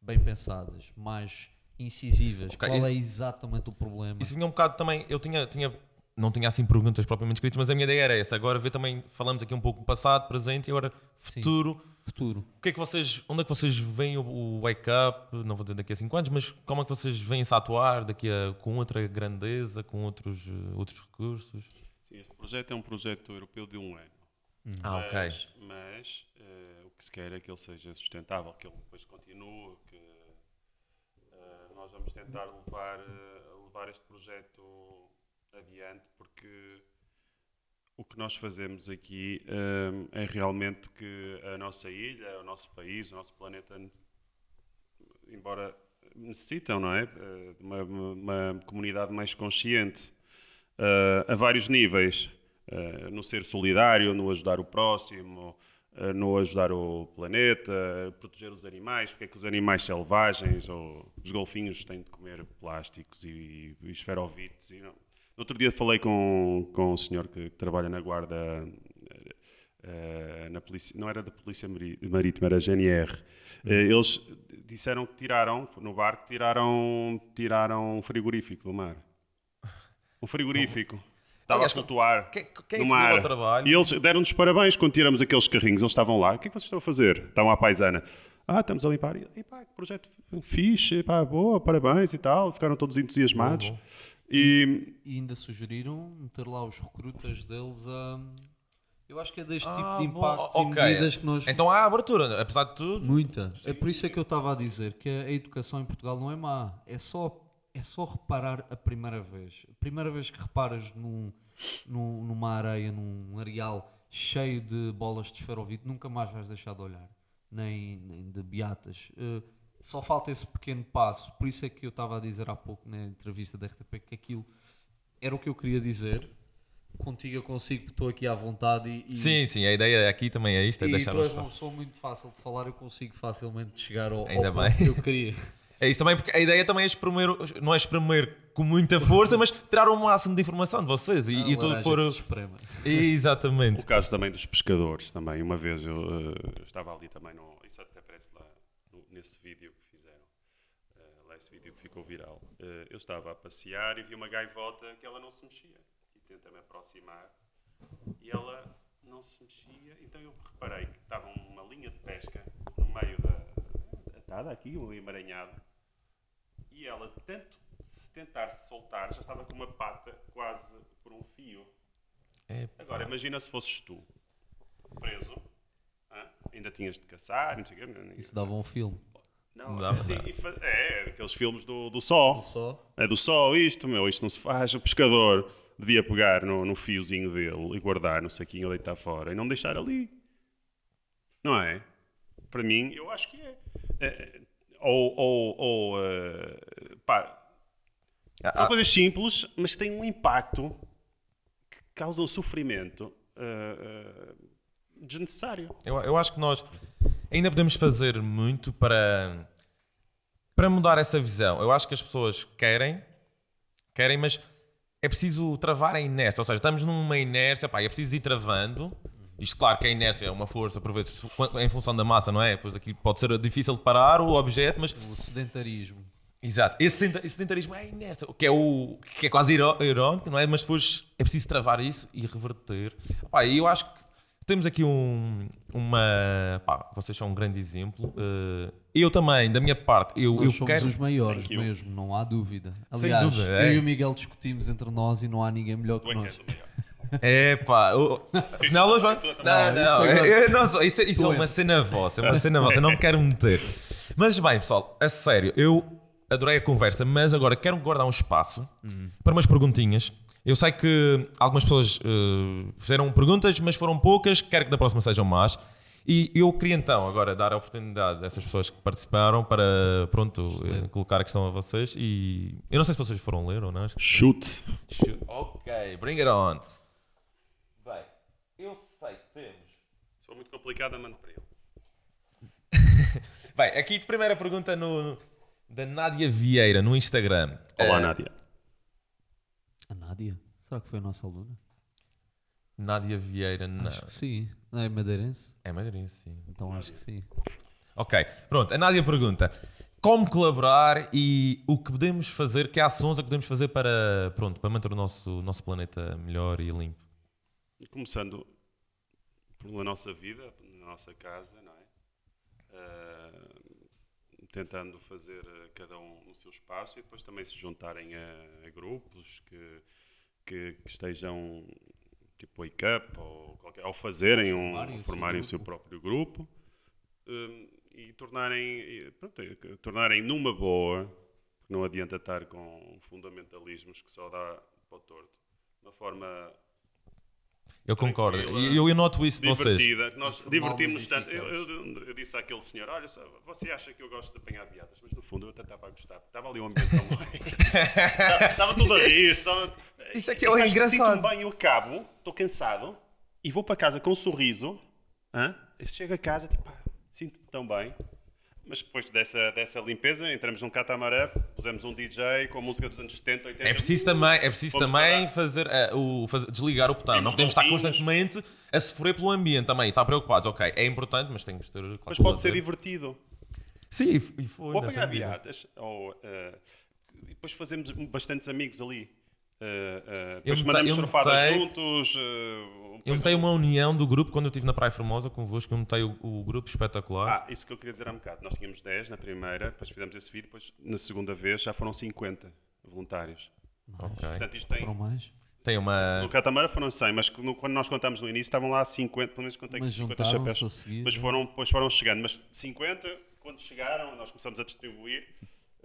bem pensadas, mais incisivas. Ok, Qual isso- é exatamente o problema? Isso vinha um bocado também. Eu tinha, tinha, não tinha assim perguntas propriamente escritas, mas a minha ideia era essa. Agora ver também, falamos aqui um pouco do passado, presente e agora Sim. futuro. Futuro. O que é que vocês, onde é que vocês veem o, o wake up? Não vou dizer daqui a 5 anos, mas como é que vocês veem-se a atuar daqui a, com outra grandeza, com outros, eh, outros recursos? Sim, este projeto é um projeto europeu de um ano. Ah, ok. Mas, mas, eh, que se quer é que ele seja sustentável, que ele depois continue, que eh, nós vamos tentar levar, eh, levar este projeto adiante, porque o que nós fazemos aqui eh, é realmente que a nossa ilha, o nosso país, o nosso planeta, embora necessitam, não é? De uma, uma comunidade mais consciente eh, a vários níveis. no ser solidário, no ajudar o próximo, no ajudar o planeta, proteger os animais, porque é que os animais selvagens ou os golfinhos têm de comer plásticos e, e esferovites. E não. No outro dia falei com, com um senhor que trabalha na guarda eh, na polícia, não era da Polícia Marítima, era a GNR. Eh, eles disseram que tiraram, no barco, tiraram, tiraram um frigorífico do mar. Um frigorífico. Estava a flutuar Quem, quem é no deu mar. trabalho? E eles deram-nos parabéns quando tiramos aqueles carrinhos. Eles estavam lá. O que é que vocês estão a fazer? Estavam à paisana. Ah, estamos a limpar. E, pá, que projeto fixe. Pá, boa, parabéns e tal. Ficaram todos entusiasmados. Bom, bom. E E ainda sugeriram meter lá os recrutas deles a. Eu acho que é deste Ah, tipo de bom, impactos ok. e medidas que nós. Então há abertura, apesar de tudo. Muita. É por isso é que eu estava a dizer que a educação em Portugal não é má. É só, é só reparar a primeira vez. A primeira vez que reparas num, num- numa areia, num areal cheio de bolas de esferovite, nunca mais vais deixar de olhar. Nem, nem de beatas. Eh, só falta esse pequeno passo. Por isso é que eu estava a dizer há pouco na entrevista da RTP que aquilo era o que eu queria dizer. Contigo eu consigo, estou aqui à vontade e, e- Sim, sim, a ideia aqui também é isto, é e deixar tu és uma pessoa muito fácil de falar, eu consigo facilmente chegar ao, Ainda ao bem. que eu queria. É isso também, porque a ideia também é espremer, não é espremer com muita força, mas tirar o máximo de informação de vocês e, A e tudo espreme. Exatamente. o caso também dos pescadores. Também, uma vez eu, eu estava ali também, no, isso até aparece lá no- nesse vídeo que fizeram. Uh, lá esse vídeo que ficou viral. Uh, eu estava a passear e vi uma gaivota que ela não se mexia. E tenta-me aproximar e ela não se mexia. Então eu reparei que estava uma linha de pesca no meio da. atada aqui, um emaranhado. E ela, tanto se tentar se soltar, já estava com uma pata quase por um fio. É, Agora, imagina se fosses tu, preso, hã? ainda tinhas de caçar, não sei o quê. não- Isso dava um filme. Não, Dá, assim, dá. e fa- é, aqueles filmes do, do sol. Só? É do sol, isto, meu, isto não se faz. O pescador devia pegar no, no fiozinho dele e guardar no saquinho ou deitar fora e não deixar ali. Não é? Para mim, eu acho que é. É, ou, ou, ou eh, pá, são Ah, coisas simples, mas têm um impacto que causa um sofrimento eh, eh, desnecessário. Eu, eu acho que nós ainda podemos fazer muito para, para mudar essa visão. Eu acho que as pessoas querem, querem, mas é preciso travar a inércia. Ou seja, estamos numa inércia, pá, é preciso ir travando. Isto, claro, que a inércia é uma força, por vezes, em função da massa, não é? Pois aqui pode ser difícil de parar o objeto, mas O sedentarismo. Exato. Esse sedenta- esse sedentarismo é a inércia, que é, o, que é quase iró- irónico, não é? Mas depois é preciso travar isso e reverter. Pá, e eu acho que temos aqui um, uma. Pá, vocês são um grande exemplo. Eh, eu também, da minha parte, eu, Nós eu somos quero. os maiores mesmo, não há dúvida. Aliás, dúvida, eu é. e o Miguel discutimos entre nós e não há ninguém melhor que é que nós. É pá. Não, Não, isto não, eu- não sou- isso, isso é Tu uma cena vossa, é uma cena vossa, eu não me quero meter. Mas bem, pessoal, a sério, eu adorei a conversa, mas agora quero guardar um espaço para umas perguntinhas. Eu sei que algumas pessoas eh, fizeram perguntas, mas foram poucas, quero que da próxima sejam mais. E eu queria então agora dar a oportunidade a essas pessoas que participaram para, pronto, eh, colocar a questão a vocês. E eu não sei se vocês foram ler ou não. Chute. Shoot. Ok, bring it on. Bem, eu sei que temos. Complicado, mando para ele. Bem, aqui de primeira pergunta no, da Nádia Vieira no Instagram. Olá, Eh, Nádia. A Nádia? Será que foi a nossa aluna? Nádia Vieira, não. Acho que sim. Não é madeirense? É madeirense, sim. Então acho que sim. Ok, pronto. A Nádia pergunta: como colaborar e o que podemos fazer, que ações é que podemos fazer para, pronto, para manter o nosso, nosso planeta melhor e limpo? Começando pela nossa vida, na nossa casa, não é? Ah, tentando fazer eh, cada um no seu espaço e depois também se juntarem a, a grupos que, que, que estejam tipo wake up ou, qualquer, ou fazerem um, Formarem o seu formarem o seu próprio grupo hum, e tornarem, e, pronto, tornarem numa boa, porque não adianta estar com fundamentalismos que só dá para o torto, uma forma Eu concordo. Tranquila, E eu, eu noto isso de vocês. divertida, que nós divertimos tanto. Eu, eu- eu disse àquele senhor: Olha, só, você acha que eu gosto de apanhar piadas, mas no fundo eu até estava a gostar, estava ali um ambiente tão bom. Estava tudo a rir. Estava... isso é que é acho engraçado. Sinto-me bem, eu acabo, estou cansado e vou para casa com um sorriso. Hã? E chego a casa, tipo, ah, sinto-me tão bem. Mas depois dessa, dessa limpeza, entramos num catamaré, pusemos um DJ com a música dos anos 70, 80. É preciso também, é preciso Vamos também fazer, eh, o, fazer- desligar o botão. Temos Não podemos estar constantemente a sofrer pelo ambiente também. e Estar preocupados. Ok, é importante, mas tem que ter. claro, Mas pode ser divertido. Sim, e foi. Ou apanhar viadas, ou, eh, e depois fazemos bastantes amigos ali. Eu depois mete- mandamos eu surfadas metei- juntos. eh, Eu metei uma união do grupo quando eu estive na Praia Formosa convosco. Eu metei o, o grupo espetacular. Ah, isso que eu queria dizer há um bocado. Nós tínhamos 10 na primeira, depois fizemos esse vídeo, depois na segunda vez já foram 50 voluntários. ok. Portanto, isto tem. Foram mais? Tem uma. No Catamara foram 100, mas no- quando nós contamos no início estavam lá 50, pelo menos contei Mas 50 juntaram-se chapéus. seguir. Mas foram, depois foram chegando. Mas 50, quando chegaram, nós começamos a distribuir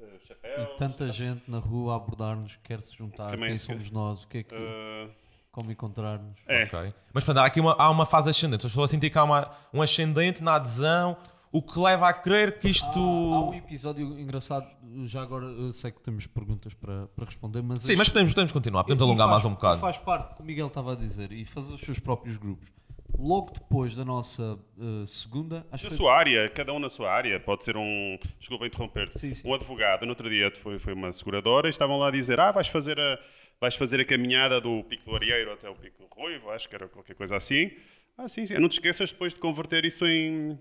eh, chapéus. E tanta gente na rua a abordar-nos, quer se juntar, Também quem se- somos nós, o que é que. eh, como encontrar-nos. é, Ok. Mas portanto, há aqui uma, há uma fase ascendente. As pessoas sentem que há uma, um ascendente na adesão, o que leva a crer que isto. Há, há um episódio engraçado, já agora eu sei que temos perguntas para, para responder, mas. Sim, as- mas podemos, podemos continuar, podemos E alongar faz- mais um bocado. Faz parte do que o Miguel estava a dizer e fazer os seus próprios grupos. Logo depois da nossa eh, segunda, acho Na foi- sua área, cada um na sua área. Pode ser um. Desculpa interromper-te. Sim, sim. Um advogado, no outro dia foi, foi uma seguradora e estavam lá a dizer: Ah, vais fazer a, vais fazer a caminhada do Pico do Arieiro até o Pico do Ruivo, acho que era qualquer coisa assim. Ah, sim, sim. Não te esqueças depois de converter isso em,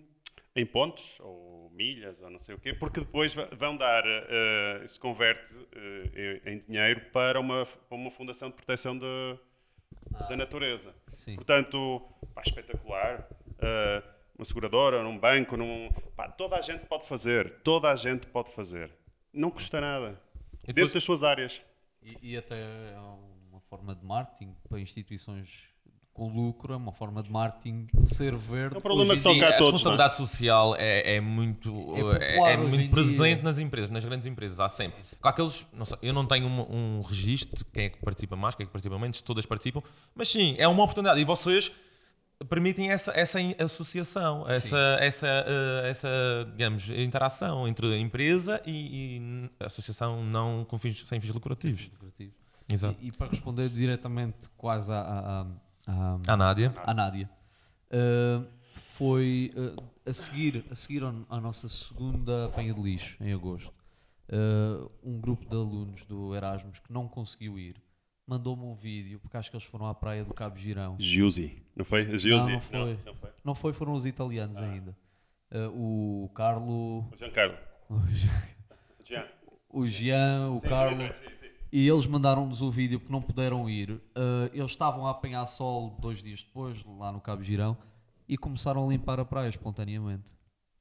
em pontos ou milhas ou não sei o quê, porque depois vão dar, eh, se converte eh, em dinheiro para uma, para uma fundação de proteção da, da natureza. Sim. Portanto, pá, espetacular. Eh, uma seguradora, num banco, num, pá, toda a gente pode fazer, toda a gente pode fazer. Não custa nada. E Dentro depois- das suas áreas. E, e até é uma forma de marketing para instituições com lucro, é uma forma de marketing ser verde. É um problema Hoje que toca a a todos, responsabilidade social é, é muito, É é, é muito presente dia. nas empresas, nas grandes empresas, há sempre. Claro que eles, não sei, eu não tenho um, um registro de quem é que participa mais, quem é que participa menos, todas participam, mas sim, é uma oportunidade e vocês permitem essa, essa associação, essa, essa, eh, essa, digamos, interação entre a empresa e, e a associação não com fins, sem fins lucrativos. lucrativos. Exato. E, e para responder diretamente quase à, à, Nádia. à Nádia, uh, foi uh, a seguir, a seguir à nossa segunda apanha de lixo, em agosto, uh, um grupo de alunos do Erasmus que não conseguiu ir, mandou-me um vídeo, porque acho que eles foram à praia do Cabo Girão. Giusy, não foi? Giusy? não foi. não foi. Não foi, foram os italianos ainda. Uh, o Carlo, O Giancarlo. Gian. o Jean, o Sim, Carlo. E eles mandaram-nos o vídeo porque não puderam ir. Uh, eles estavam a apanhar sol dois dias depois, lá no Cabo Girão, e começaram a limpar a praia espontaneamente.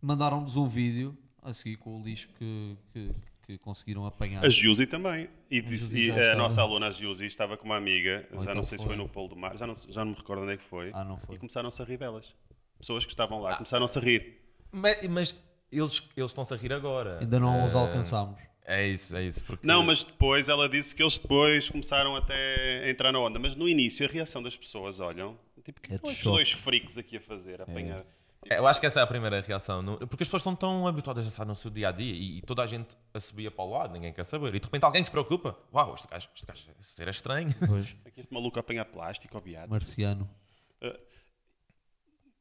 Mandaram-nos um vídeo a seguir com o lixo que, que, que conseguiram apanhar. A Giusy também. E, disse- e já a nossa aluna, a Giusy, estava com uma amiga, Ou já então não sei se foi. foi no Polo do Mar, já não, já não me recordo onde é que foi. Ah, não foi. E começaram-se a rir delas. Pessoas que estavam lá começaram-se a rir. Mas, mas eles, eles estão-se a rir agora. Ainda não os Eh, alcançamos. É isso, é isso. Porque... Não, mas depois ela disse que eles depois começaram até a entrar na onda. Mas no início a reação das pessoas, olham, tipo, que É estão estes choque. dois freaks aqui a fazer, a apanhar. É, Eu acho que essa é a primeira reação. Porque as pessoas estão tão habituadas a estar no seu dia a dia e, e toda a gente a subia para o lado, ninguém quer saber. E de repente alguém se preocupa. Uau, este gajo, este gajo este ser é estranho. Pois, Aqui este maluco a apanhar plástico, obviado. marciano.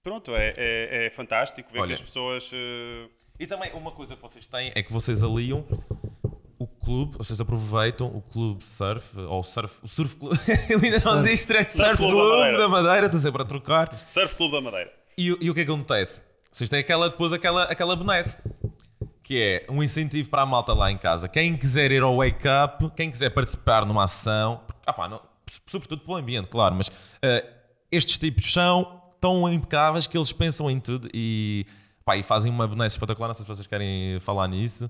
Pronto, é, é, é fantástico ver Olha. que as pessoas. eh, E também uma coisa que vocês têm é que vocês aliam clube, vocês aproveitam o clube surf, ou surf, o surf clube, eu ainda não Surf. disse direito, Surf surf Clube da Madeira. da Madeira, estou sempre a trocar. Surf Clube da Madeira. E, o- e o que é que acontece? Vocês têm aquela, depois aquela, aquela benesse, que é um incentivo para a malta lá em casa. Quem quiser ir ao Wake Up, quem quiser participar numa ação, ah pá, não- sobretudo pelo ambiente, claro, mas eh, estes tipos são tão impecáveis que eles pensam em tudo e, pá, e fazem uma benesse espetacular. Não sei se vocês querem falar nisso.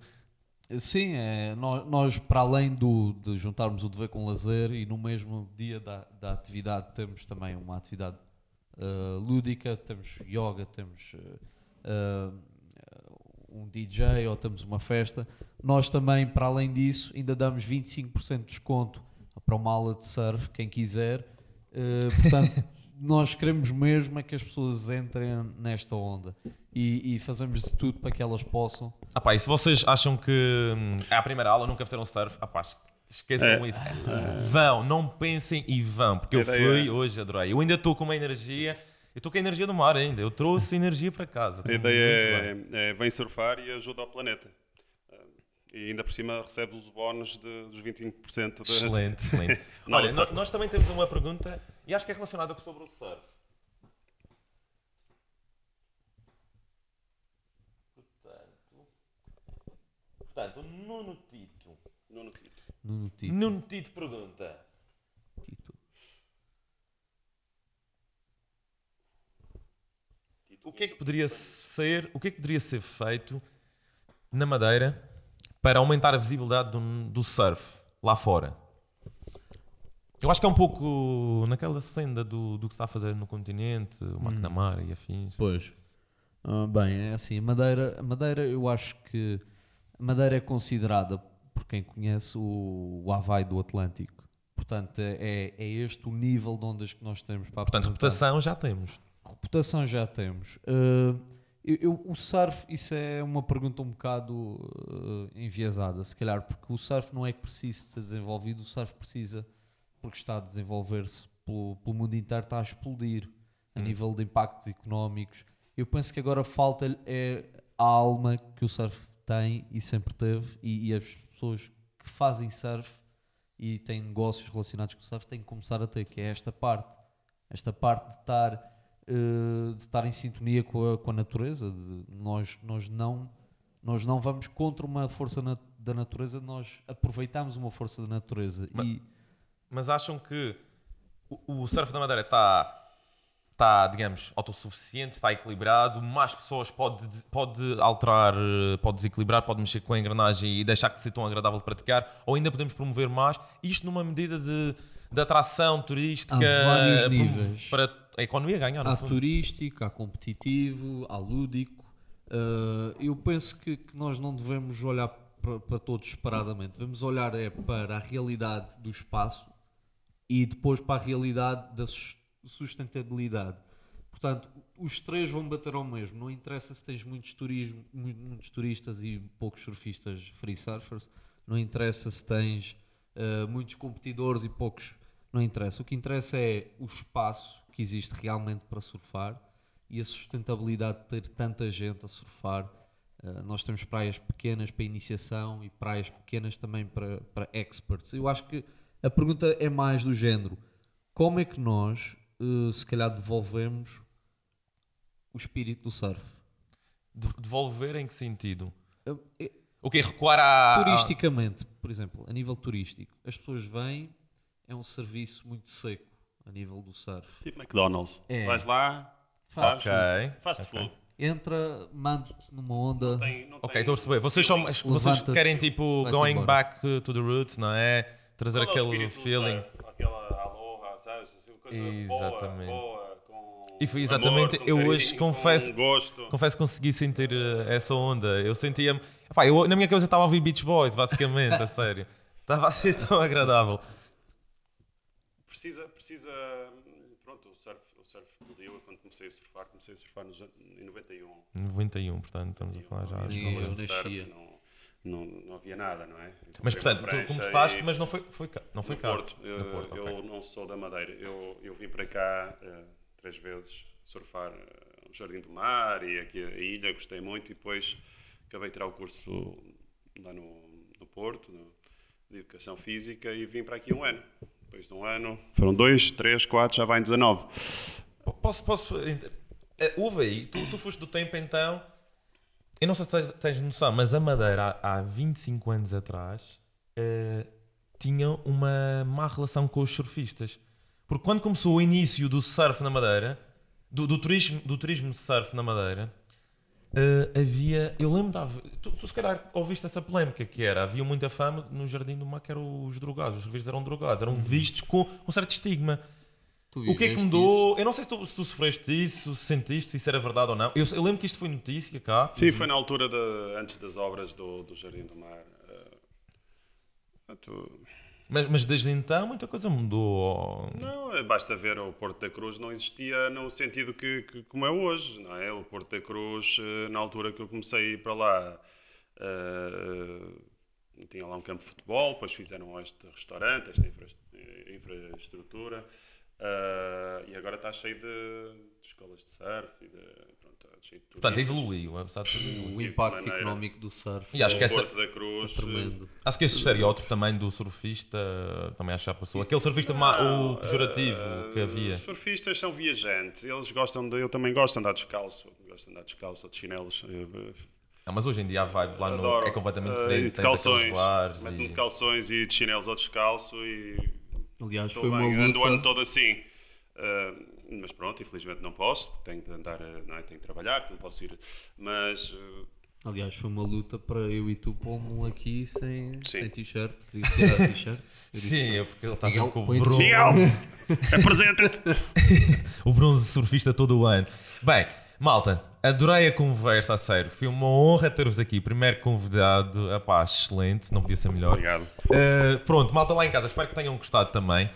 Sim, é, nós, nós, para além do, de juntarmos o dever com o lazer e no mesmo dia da, da atividade temos também uma atividade uh, lúdica, temos yoga, temos uh, um DJ ou temos uma festa. Nós também, para além disso, ainda damos 25% de desconto para uma aula de surf, quem quiser. Uh, portanto, nós queremos mesmo é que as pessoas entrem nesta onda e, e fazemos de tudo para que elas possam Ah pá, e se vocês acham que hum, é a primeira aula, nunca fizeram surf, ah pá, esqueçam É. isso. Vão, não pensem e vão, porque eu A fui é- hoje, adorei. Eu ainda estou com uma energia, eu estou com a energia do mar ainda, eu trouxe energia para casa. A estou ideia é, é vem surfar e ajuda ao planeta. E ainda por cima recebe os bónus de, dos 25% de, Excelente, excelente. Não, Olha, no- nós também temos uma pergunta e acho que é relacionada com sobre o surf. Portanto, portanto, o Nuno Tito. Nuno Tito. no Tito. Nuno Tito pergunta. Tito. O que é que poderia ser, o que é que poderia ser feito na Madeira para aumentar a visibilidade do, do surf lá fora? Eu acho que é um pouco naquela senda do, do que se está a fazer no continente, o McNamara e afins. Pois. Ah, bem, é assim, a Madeira, Madeira, eu acho que Madeira é considerada, por quem conhece, o, o Havaí do Atlântico. Portanto, é, é este o nível de ondas que nós temos para Portanto, reputação já temos. Reputação já temos. Uh, eu, eu- o surf, isso é uma pergunta um bocado uh, enviesada, se calhar, porque o surf não é que precise ser desenvolvido, o surf precisa, porque está a desenvolver-se pelo, pelo mundo inteiro, está a explodir a nível de impactos económicos. Eu penso que agora falta-lhe é a alma que o surf tem e sempre teve, e, e as pessoas que fazem surf e têm negócios relacionados com o surf têm que começar a ter, que é esta parte. Esta parte de estar, eh, de estar em sintonia com a, com a natureza, de nós, nós não Nós não vamos contra uma força na- da natureza, nós aproveitamos uma força da natureza. Mas- E Mas acham que o, o surf da Madeira está, está, digamos, autossuficiente, está equilibrado, mais pessoas pode, pode alterar, eh, pode desequilibrar, pode mexer com a engrenagem e deixar de ser tão agradável de praticar, ou ainda podemos promover mais, isto numa medida de, de atração turística eh, níveis. A economia ganhar, no há fundo. turístico, há competitivo, há lúdico. Uh, eu penso que, que nós não devemos olhar para, para todos separadamente. Devemos olhar é para a realidade do espaço e depois para a realidade da sus- sustentabilidade. Portanto, os três vão bater ao mesmo. Não interessa se tens muitos, turismo, mu- muitos turistas e poucos surfistas free surfers. Não interessa se tens uh, muitos competidores e poucos. Não interessa. O que interessa é o espaço que existe realmente para surfar e a sustentabilidade de ter tanta gente a surfar. Uh, nós temos praias pequenas para iniciação e praias pequenas também para, para experts. Eu acho que a pergunta é mais do género: como é que nós, uh, se calhar, devolvemos o espírito do surf? De- Devolver em que sentido? Eu- O que recuar à... turisticamente, por exemplo, a nível turístico, as pessoas vêm, é um serviço muito seco a nível do surf. Tipo McDonald's. É. Vais lá, Fast sabes? Ok. Fast food. Entra, mando-te numa onda. Tem- não Ok, estou a perceber. Vocês, são, vocês querem tipo going embora. back to the roots, não é? Trazer Qual é aquele feeling. surf? Aquela aloha, sabes? Assim, coisa Exatamente. boa, boa, com E foi exatamente- amor, eu carinho, hoje confesso- gosto. Confesso que consegui sentir uh, essa onda. Eu sentia-me. Na minha cabeça estava a ouvir Beach Boys, basicamente, a sério. Estava a ser tão agradável. Precisa, precisa, pronto, o surf, o surf explodiu. Eu quando comecei a surfar, comecei a surfar nos, em 91. 91, portanto, estamos a falar já. Não havia Eu nascia. Não, não, não havia nada, não é? Eu Mas portanto, tu começaste, e- mas não foi, foi cá. Não foi no cá. Porto. Eu, No Porto, eu ok. não sou da Madeira. Eu, eu vim para cá eh, três vezes surfar eh, o Jardim do Mar e aqui a ilha, gostei muito e depois acabei de tirar o curso lá no, no Porto, no- de Educação Física e vim para aqui um ano. Depois de um ano, foram dois, três, quatro, já vai em 19. Posso, posso. Houve aí, tu, tu foste do tempo então. Eu não sei se tens, noção, mas a Madeira há, há 25 anos atrás eh, tinha uma má relação com os surfistas. Porque quando começou o início do surf na Madeira, do, do turismo, do turismo surf na Madeira, eh, havia. Eu lembro da. Tu, tu se calhar ouviste essa polémica que era: havia muita fama no Jardim do Mar que eram os drogados. Os surfistas eram drogados, eram vistos com um certo estigma. Tu O que é que mudou? Eu não sei se tu, se tu sofreste isso, se sentiste, se isso era verdade ou não. Eu, eu lembro que isto foi notícia cá. Sim, foi na altura de, antes das obras do, do Jardim do Mar. eh, portanto, Mas, mas desde então muita coisa mudou. Não, basta ver o Porto da Cruz, não existia no sentido que, que- como é hoje, não é? O Porto da Cruz, eh, na altura que eu comecei a ir para lá, eh, tinha lá um campo de futebol, depois fizeram este restaurante, esta infra- infraestrutura, eh, e agora está cheio de, de escolas de surf e de, pronto, está cheio de Portanto, evoluiu, apesar de. O impacto maneira- económico do surf E acho O que essa- Porto da é Cruz, tremendo. Acho que esse estereótipo também do surfista também acho que já passou. Aquele surfista ma- Não, o pejorativo que eh, havia. Os surfistas são viajantes, eles gostam de. Eu também gosto de andar descalço, gosto de andar descalço ou de chinelos. eh, Não, mas hoje em dia a vibe lá no, é completamente Eh, diferente. e de calções. Meto-me e- de calções e de chinelos ou descalço e Aliás, estou foi uma bem. Ando o ano luta. todo assim. Eh, mas pronto, infelizmente não posso, tenho de andar, não é? tenho de trabalhar, não posso ir. Mas eh, Aliás, foi uma luta para eu e tu pôr-me aqui sem, Sim. sem t-shirt. Queria tirar a t-shirt. Sim, é porque ele está sempre com o bronze, Miguel, apresenta-te! o bronze surfista todo o ano. Bem, malta, adorei a conversa, a sério. Foi uma honra ter-vos aqui. Primeiro convidado, epá, excelente, não podia ser melhor. Obrigado. Uh, pronto, malta lá em casa, espero que tenham gostado também.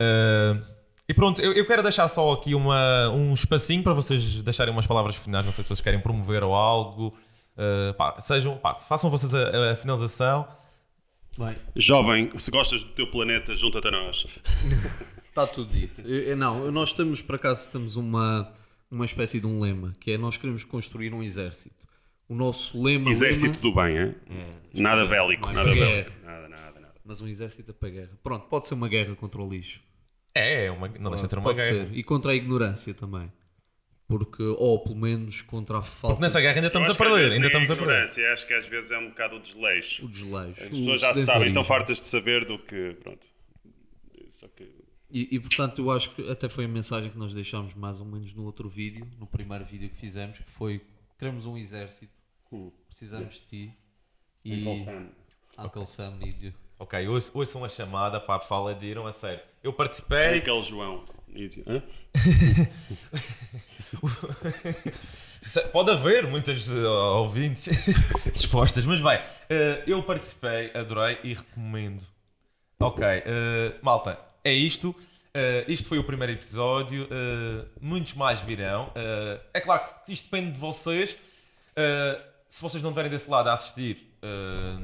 Uh, e pronto, eu, eu quero deixar só aqui uma, um espacinho para vocês deixarem umas palavras finais. Não sei se vocês querem promover ou algo. Uh, pá, sejam, pá, façam vocês a, a finalização. Bem, Jovem, se gostas do teu planeta, junta-te a nós. está tudo dito. Eu- eu- não, nós temos, por acaso, temos uma, uma espécie de um lema, que é nós queremos construir um exército. O nosso lema... Exército lema- do bem, hein? Nada bélico, nada bélico. Nada, nada, nada. Mas um exército é para a guerra. Pronto, pode ser uma guerra contra o lixo. É, é uma, não deixa de ser uma pode guerra. ser. E contra a ignorância também. Porque, ou pelo menos contra a falta Porque nessa guerra ainda estamos a perder, ainda estamos a perder. ignorância, Acho que às vezes é um bocado o desleixo. o desleixo. As o pessoas já sabem, estão fartas de saber do que. Pronto. Só que. E, e, portanto eu acho que até foi a mensagem que nós deixámos mais ou menos no outro vídeo, no primeiro vídeo que fizemos, que foi queremos um exército, Hum. precisamos de ti e Uncle Sam needs you. Ok, ouçam ouçam a chamada para a pessoal adiram a sério. Eu participei, Aquele João. Pode haver muitas eh, ouvintes dispostas, mas bem, eh, eu participei, adorei e recomendo. Ok, eh, malta, é isto. Eh, isto foi o primeiro episódio. eh, muitos mais virão. Eh, é claro que isto depende de vocês. Se vocês não estiverem desse lado a assistir,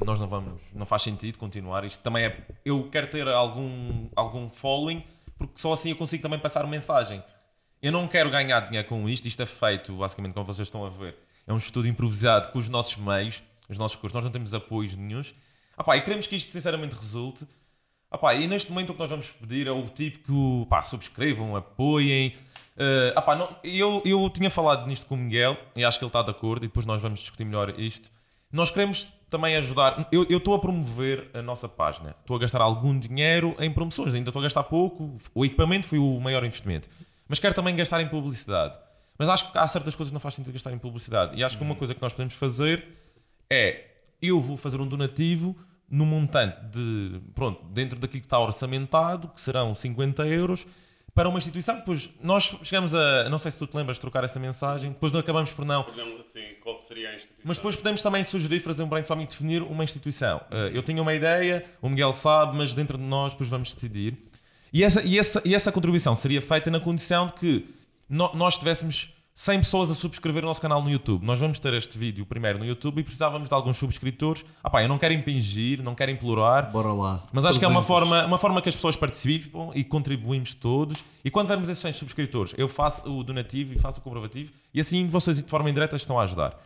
nós não vamos, não faz sentido continuar. Isto também é. Eu quero ter algum, algum following, porque só assim eu consigo também passar mensagem. Eu não quero ganhar dinheiro com isto, isto é feito, basicamente, como vocês estão a ver. É um estudo improvisado com os nossos meios, os nossos cursos, nós não temos apoios nenhuns. Ah pá, e queremos que isto sinceramente resulte. Pá, e neste momento o que nós vamos pedir é o típico, pá, subscrevam, apoiem. Pá, não, eu, eu tinha falado nisto com o Miguel e acho que ele está de acordo e depois nós vamos discutir melhor isto. Nós queremos também ajudar. Eu eu estou a promover a nossa página. Estou a gastar algum dinheiro em promoções. Ainda estou a gastar pouco. O equipamento foi o maior investimento. Mas quero também gastar em publicidade. Mas acho que há certas coisas que não faz sentido gastar em publicidade. E acho que uma coisa que nós podemos fazer é eu vou fazer um donativo no montante de, pronto, dentro daquilo que está orçamentado, que serão 50 euros, para uma instituição. Depois nós chegamos a, não sei se tu te lembras de trocar essa mensagem, depois não acabamos por não. Assim, qual seria a instituição? Mas depois podemos também sugerir fazer um brainstorming e definir uma instituição. Uh, eu tinha uma ideia, o Miguel sabe, mas dentro de nós depois vamos decidir. E essa, e essa, e essa contribuição seria feita na condição de que nós tivéssemos 100 pessoas a subscrever o nosso canal no YouTube. Nós vamos ter este vídeo primeiro no YouTube e precisávamos de alguns subscritores. Ah pá, eu não quero impingir, não quero implorar. Bora lá. Mas acho que é uma 300. forma, uma forma que as pessoas participam e contribuímos todos. E quando vermos esses 100 subscritores, eu faço o donativo e faço o comprovativo. E assim vocês de forma indireta estão a ajudar.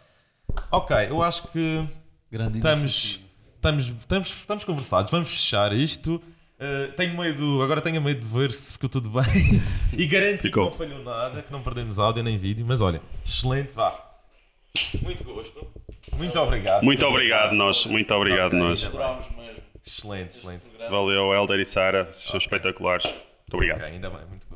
Ok, eu acho que Grande estamos, estamos, estamos, estamos conversados. Vamos fechar isto. Uh, tenho medo, agora tenho medo de ver se ficou tudo bem. e garanto Ficou. que não falhou nada, que não perdemos áudio nem vídeo. Mas olha, excelente, vá. Muito gosto. Muito obrigado. Muito obrigado, nós. Muito obrigado, Ok, nós. Excelente, excelente. Valeu, Helder e Sara. Vocês são espetaculares. Muito obrigado. Ok, ainda bem, muito